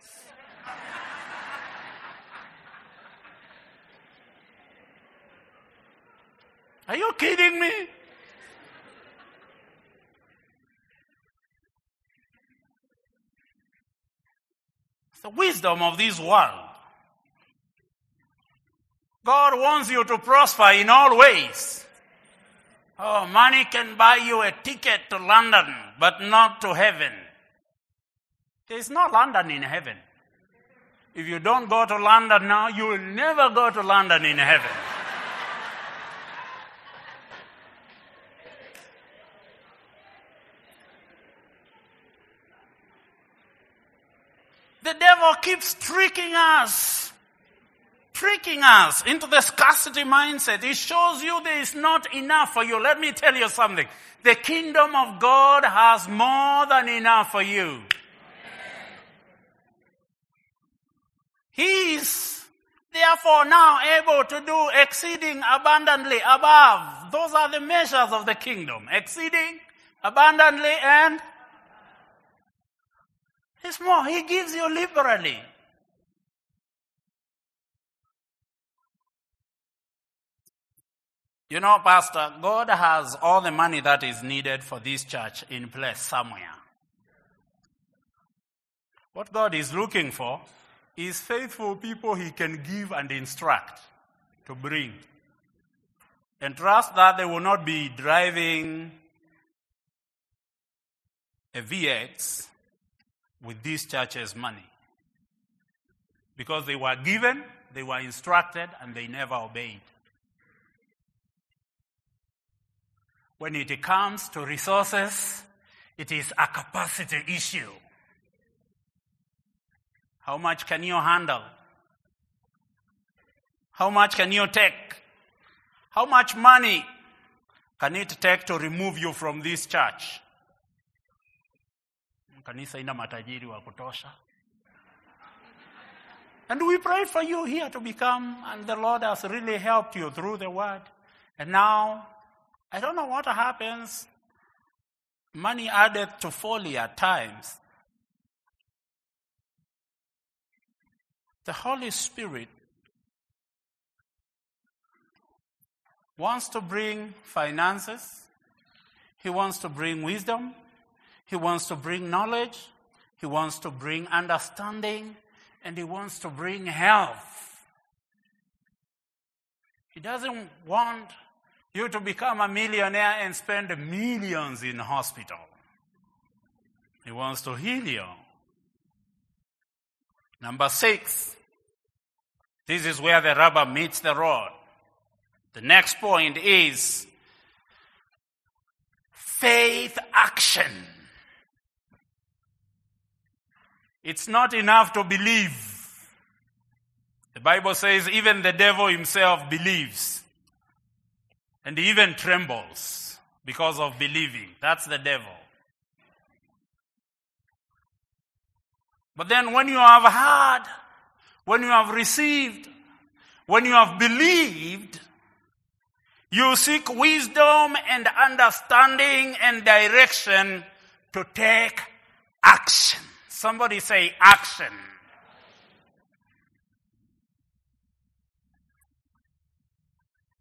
Are you kidding me? It's the wisdom of this world. God wants you to prosper in all ways. Oh, money can buy you a ticket to London, but not to heaven. There's no London in heaven. If you don't go to London now, you will never go to London in heaven. the devil keeps tricking us tricking us into the scarcity mindset. It shows you there is not enough for you. Let me tell you something. The kingdom of God has more than enough for you. He is therefore now able to do exceeding abundantly above. Those are the measures of the kingdom. Exceeding abundantly and it's more. He gives you liberally. You know, Pastor, God has all the money that is needed for this church in place somewhere. What God is looking for is faithful people He can give and instruct to bring. And trust that they will not be driving a VX with this church's money. Because they were given, they were instructed, and they never obeyed. When it comes to resources, it is a capacity issue. How much can you handle? How much can you take? How much money can it take to remove you from this church? And we pray for you here to become, and the Lord has really helped you through the word. And now I don't know what happens. Money added to folly at times. The Holy Spirit wants to bring finances, He wants to bring wisdom, He wants to bring knowledge, He wants to bring understanding, and He wants to bring health. He doesn't want you to become a millionaire and spend millions in hospital. He wants to heal you. Number six, this is where the rubber meets the road. The next point is faith action. It's not enough to believe. The Bible says even the devil himself believes. And even trembles because of believing. That's the devil. But then when you have heard, when you have received, when you have believed, you seek wisdom and understanding and direction to take action. Somebody say action.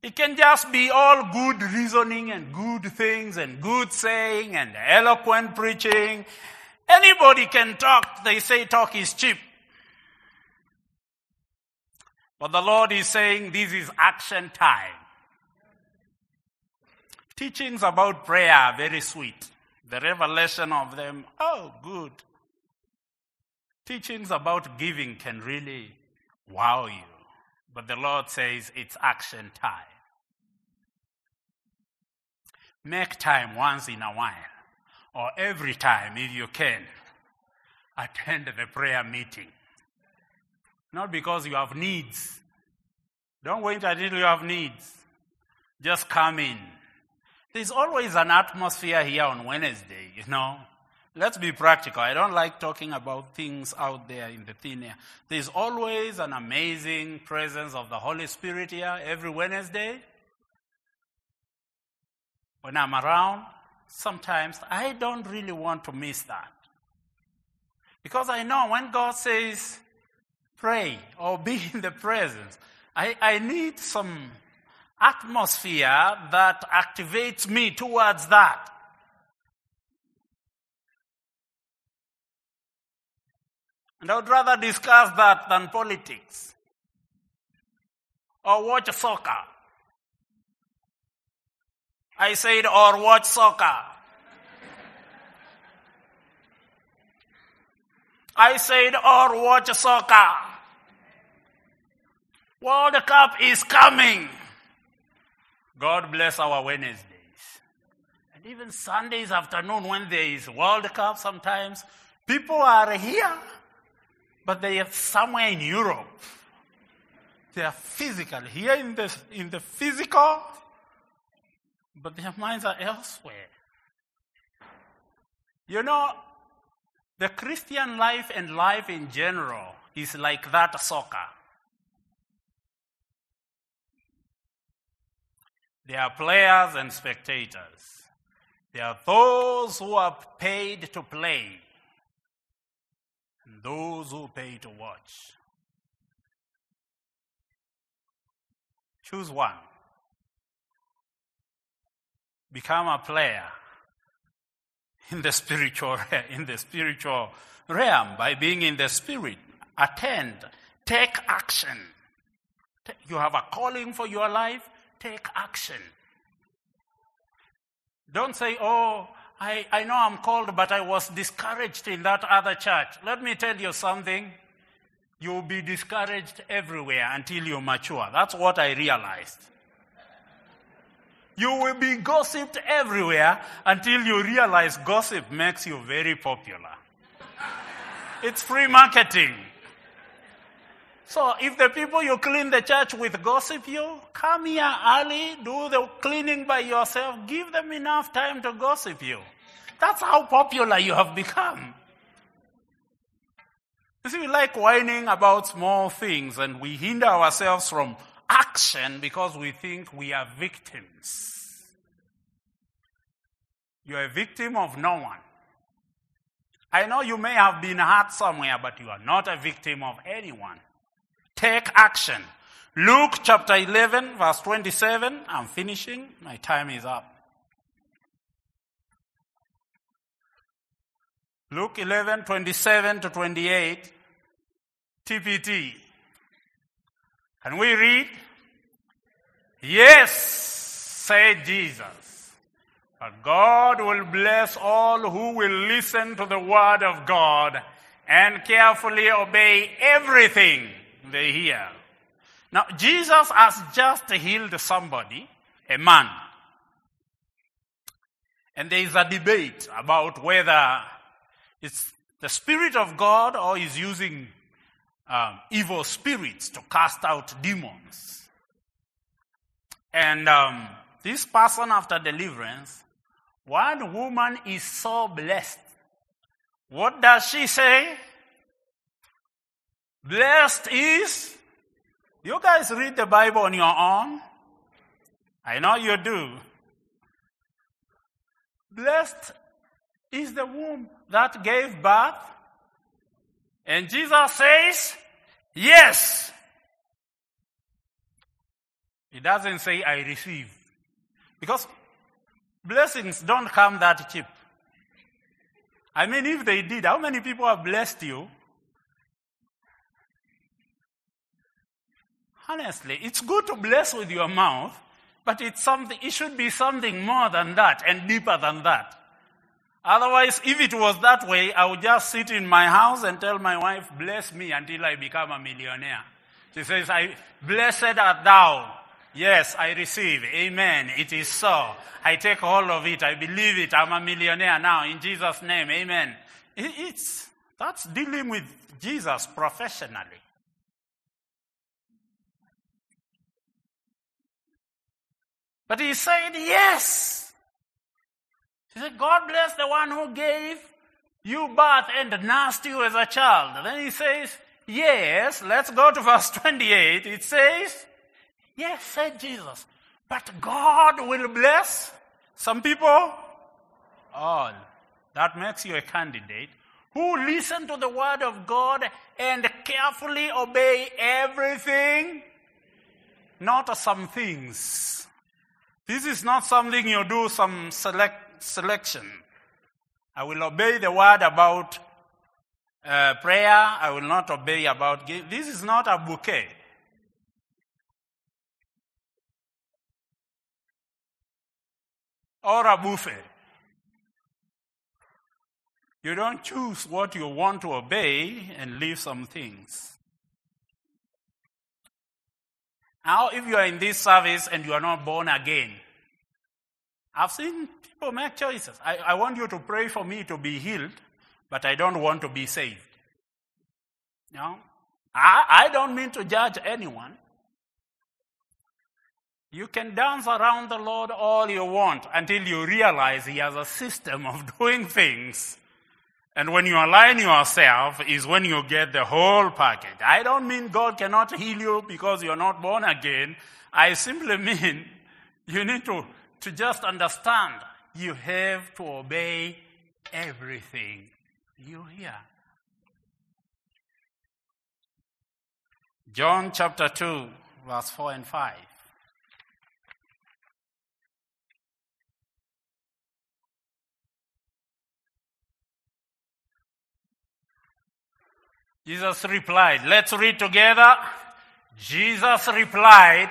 It can just be all good reasoning and good things and good saying and eloquent preaching. Anybody can talk. They say talk is cheap. But the Lord is saying this is action time. Teachings about prayer are very sweet. The revelation of them, oh, good. Teachings about giving can really wow you. But the Lord says it's action time. Make time once in a while, or every time if you can. Attend the prayer meeting. Not because you have needs. Don't wait until you have needs. Just come in. There's always an atmosphere here on Wednesday, you know. Let's be practical. I don't like talking about things out there in the thin air. There's always an amazing presence of the Holy Spirit here every Wednesday. When I'm around, sometimes I don't really want to miss that. Because I know when God says, pray or be in the presence, I, I need some atmosphere that activates me towards that. And I would rather discuss that than politics or watch soccer. I said, or watch soccer. I said, or watch soccer. World Cup is coming. God bless our Wednesdays. And even Sundays afternoon when there is World Cup sometimes, people are here, but they are somewhere in Europe. They are physical, here in the, in the physical, but their minds are elsewhere. You know, the Christian life and life in general is like that soccer. There are players and spectators. There are those who are paid to play, and those who pay to watch. Choose one. Become a player in the spiritual in the spiritual realm by being in the spirit. Attend, take action. You have a calling for your life take action. Don't say, oh, I, I know I'm called, but I was discouraged in that other church. Let me tell you something. You'll be discouraged everywhere until you mature. That's what I realized. You will be gossiped everywhere until you realize gossip makes you very popular. It's free marketing. So if the people you clean the church with gossip you, come here early, do the cleaning by yourself, give them enough time to gossip you. That's how popular you have become. You see, we like whining about small things and we hinder ourselves from action because we think we are victims. You're a victim of no one. I know you may have been hurt somewhere, but you are not a victim of anyone. Take action. Luke chapter 11, verse 27. I'm finishing. My time is up. Luke 11, 27 to 28. TPT. Can we read? Yes, said Jesus. But God will bless all who will listen to the word of God and carefully obey everything they hear. Now, Jesus has just healed somebody, a man. And there is a debate about whether it's the Spirit of God or is using um, evil spirits to cast out demons. And um, this person, after deliverance, one woman is so blessed. What does she say? Blessed is. You guys read the Bible on your own? I know you do. Blessed is the womb that gave birth. And Jesus says, Yes. He doesn't say, I receive. Because blessings don't come that cheap. I mean, if they did, how many people have blessed you? Honestly, it's good to bless with your mouth, but it's something, it should be something more than that and deeper than that. Otherwise, if it was that way, I would just sit in my house and tell my wife, bless me until I become a millionaire. She says, I, blessed art thou. Yes, I receive. Amen. It is so. I take hold of it. I believe it. I'm a millionaire now in Jesus' name. Amen. It's, that's dealing with Jesus professionally. But he said, yes. He said, God bless the one who gave you birth and nursed you as a child. And then he says, yes. Let's go to verse 28. It says, yes, said Jesus. But God will bless some people all. That makes you a candidate who listen to the word of God and carefully obey everything, not some things. This is not something you do some select, selection. I will obey the word about uh, prayer. I will not obey about. This is not a bouquet. Or a buffet. You don't choose what you want to obey and leave some things. Now, if you are in this service and you are not born again, I've seen people make choices. I, I want you to pray for me to be healed, but I don't want to be saved. You know? I, I don't mean to judge anyone. You can dance around the Lord all you want until you realize He has a system of doing things. And when you align yourself is when you get the whole package. I don't mean God cannot heal you because you're not born again. I simply mean you need to, to just understand you have to obey everything you hear. John chapter 2, verse 4 and 5. Jesus replied, let's read together. Jesus replied,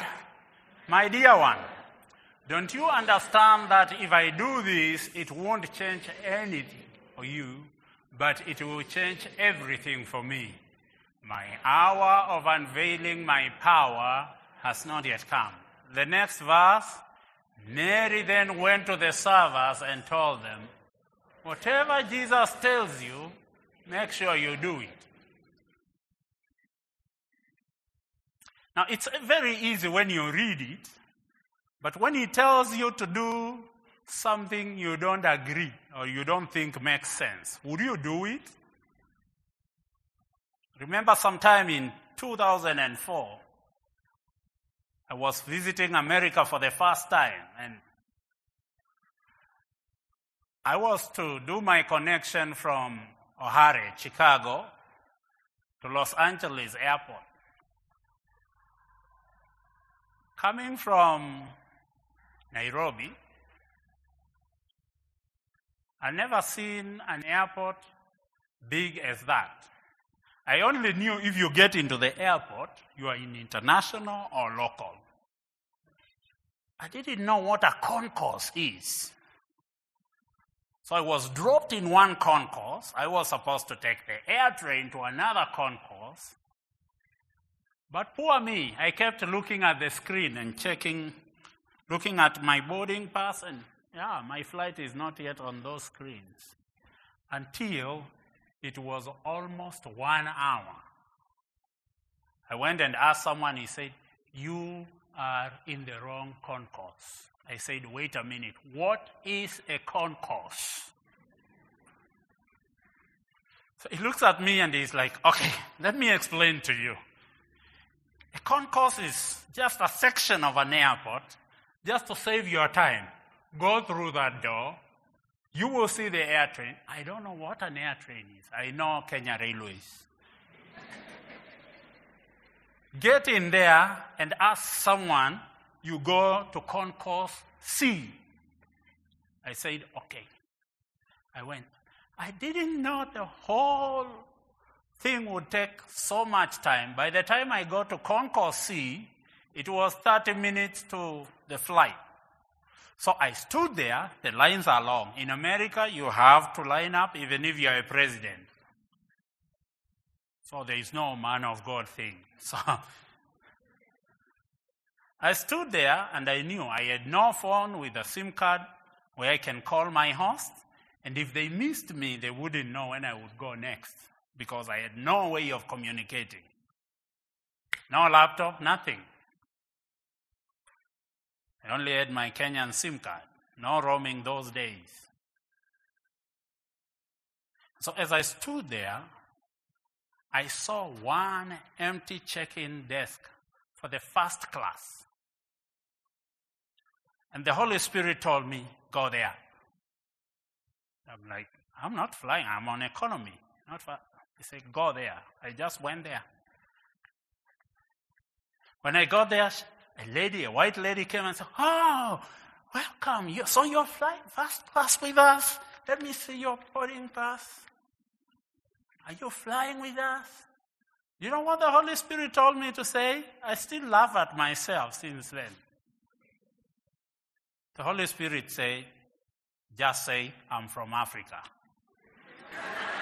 My dear one, don't you understand that if I do this, it won't change anything for you, but it will change everything for me? My hour of unveiling my power has not yet come. The next verse Mary then went to the servers and told them, Whatever Jesus tells you, make sure you do it. Now, it's very easy when you read it, but when he tells you to do something you don't agree or you don't think makes sense, would you do it? Remember sometime in 2004, I was visiting America for the first time, and I was to do my connection from O'Hare, Chicago, to Los Angeles airport. Coming from Nairobi, I've never seen an airport big as that. I only knew if you get into the airport, you are in international or local. I didn't know what a concourse is. So I was dropped in one concourse. I was supposed to take the air train to another concourse. But poor me, I kept looking at the screen and checking, looking at my boarding pass, and yeah, my flight is not yet on those screens. Until it was almost one hour. I went and asked someone, he said, You are in the wrong concourse. I said, Wait a minute, what is a concourse? So he looks at me and he's like, Okay, let me explain to you. A concourse is just a section of an airport, just to save your time. Go through that door, you will see the air train. I don't know what an air train is. I know Kenya Railways. Get in there and ask someone, you go to concourse C. I said, okay. I went. I didn't know the whole thing would take so much time. By the time I got to concourse C, it was 30 minutes to the flight. So I stood there, the lines are long. In America, you have to line up even if you are a president. So there is no man of God thing. So I stood there and I knew I had no phone with a SIM card where I can call my host. And if they missed me, they wouldn't know when I would go next because I had no way of communicating. No laptop, nothing. I only had my Kenyan SIM card. No roaming those days. So as I stood there, I saw one empty check in desk for the first class. And the Holy Spirit told me, Go there. I'm like, I'm not flying, I'm on economy. Not for, he said, Go there. I just went there. When I got there, a lady, a white lady came and said, Oh, welcome. You, so you're flying first class with us? Let me see your boarding pass. Are you flying with us? You know what the Holy Spirit told me to say? I still laugh at myself since then. The Holy Spirit say, just say, I'm from Africa.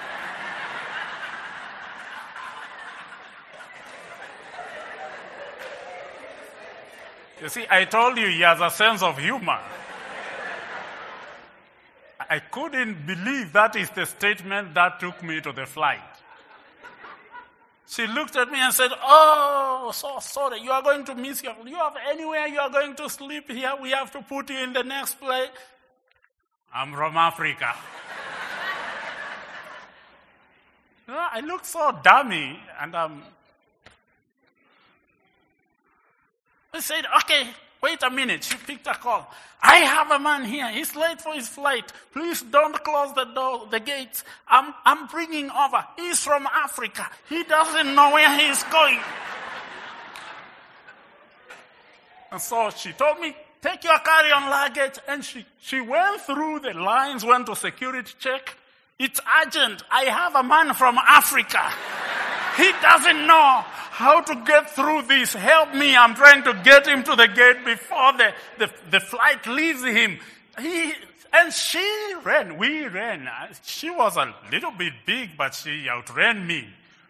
You see, I told you he has a sense of humor. I couldn't believe that is the statement that took me to the flight. She looked at me and said, Oh, so sorry, you are going to miss your. You have anywhere you are going to sleep here? We have to put you in the next place. I'm from Africa. you know, I look so dummy, and I'm I said, okay, wait a minute. She picked a call. I have a man here. He's late for his flight. Please don't close the door, the gates. I'm, I'm bringing over. He's from Africa. He doesn't know where he's going. And so she told me, take your carry-on luggage. And she, she went through the lines, went to security check. It's urgent. I have a man from Africa. He doesn't know how to get through this. Help me. I'm trying to get him to the gate before the, the, the flight leaves him. He, and she ran. We ran. Uh, she was a little bit big, but she outran me.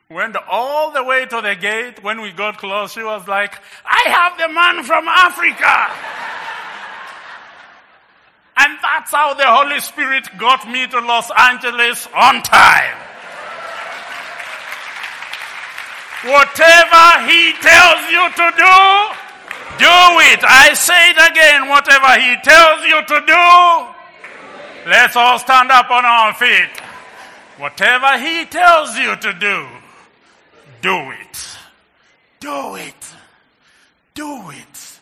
Went all the way to the gate. When we got close, she was like, I have the man from Africa. and that's how the Holy Spirit got me to Los Angeles on time. Whatever he tells you to do, do it. I say it again. Whatever he tells you to do, let's all stand up on our feet. Whatever he tells you to do, do it. Do it. Do it.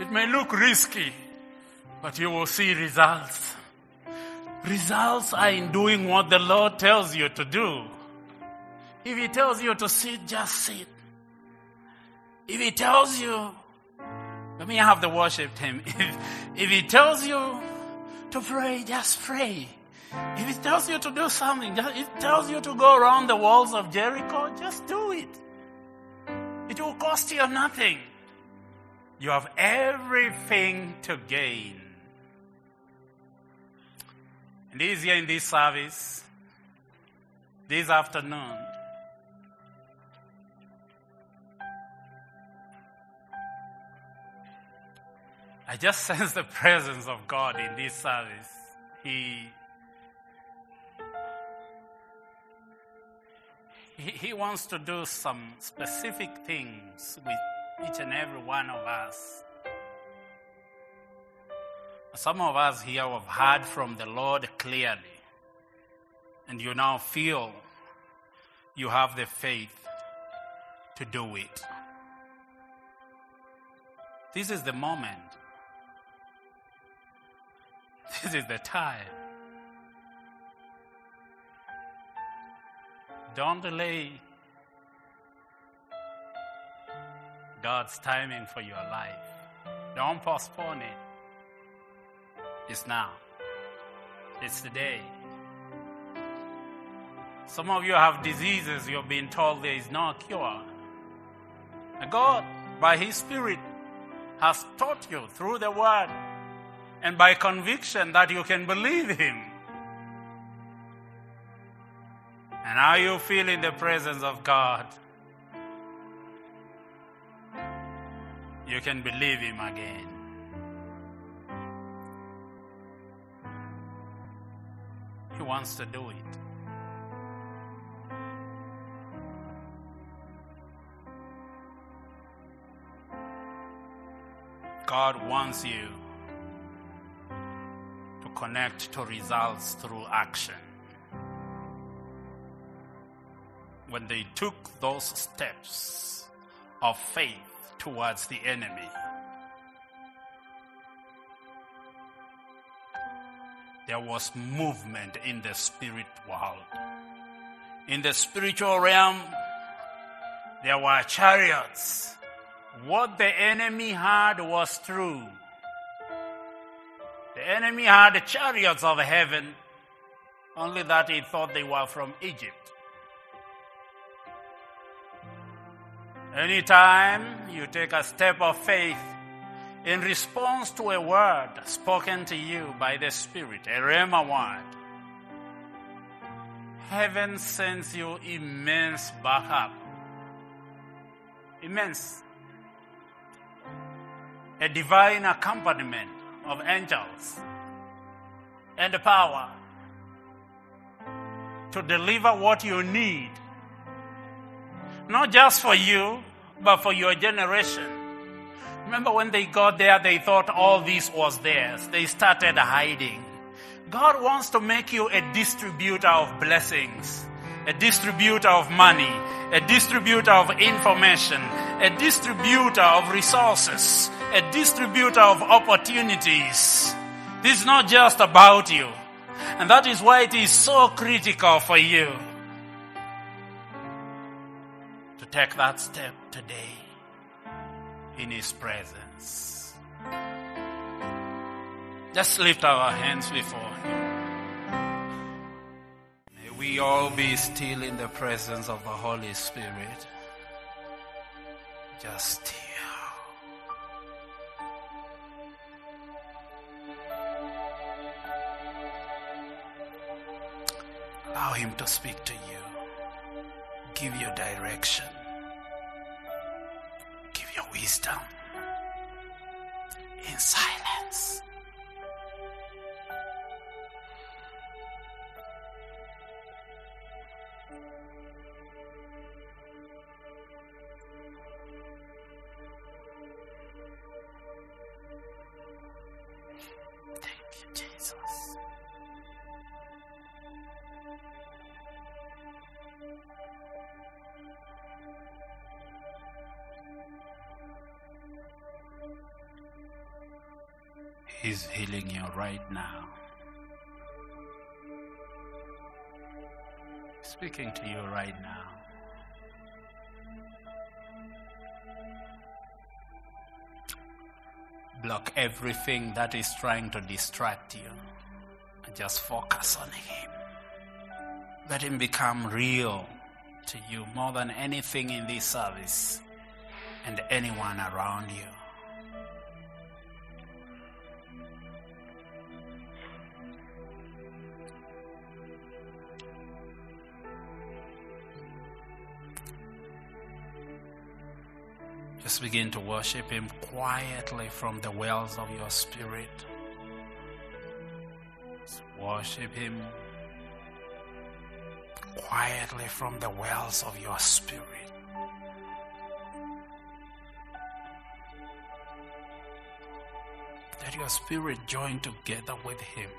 It may look risky, But you will see results. Results are in doing what the Lord tells you to do. If He tells you to sit, just sit. If He tells you, let me have the worship team. If, if He tells you to pray, just pray. If He tells you to do something, if He tells you to go around the walls of Jericho, just do it. It will cost you nothing. You have everything to gain. And this year in this service, this afternoon, I just sense the presence of God in this service. He, he, he wants to do some specific things with each and every one of us. Some of us here have heard from the Lord clearly, and you now feel you have the faith to do it. This is the moment. This is the time. Don't delay God's timing for your life. Don't postpone it. It's now. It's today. Some of you have diseases you've been told there is no cure. And God, by His Spirit, has taught you through the Word and by conviction that you can believe Him. And how you feel in the presence of God, you can believe Him again. He wants to do it. God wants you connect to results through action. When they took those steps of faith towards the enemy, there was movement in the spirit world. In the spiritual realm, there were chariots. What the enemy had was true. The enemy had the chariots of heaven, only that he thought they were from Egypt. Anytime you take a step of faith in response to a word spoken to you by the Spirit, a Rhema word, heaven sends you immense backup. Immense. A divine accompaniment of angels and power to deliver what you need. Not just for you, but for your generation. Remember when they got there, they thought all this was theirs. They started hiding. God wants to make you a distributor of blessings, a distributor of money, a distributor of information, a distributor of resources, a distributor of opportunities. This is not just about you. And that is why it is so critical for you to take that step today in His presence. Just lift our hands before Him. We all be still in the presence of the Holy Spirit. Just still. Allow Him to speak to you, give you direction, give you wisdom in silence. Speaking to you right now. Block everything that is trying to distract you and just focus on Him. Let Him become real to you more than anything in this service and anyone around you. Begin to worship Him quietly from the wells of your spirit. Worship Him quietly from the wells of your spirit. Let your spirit join together with Him.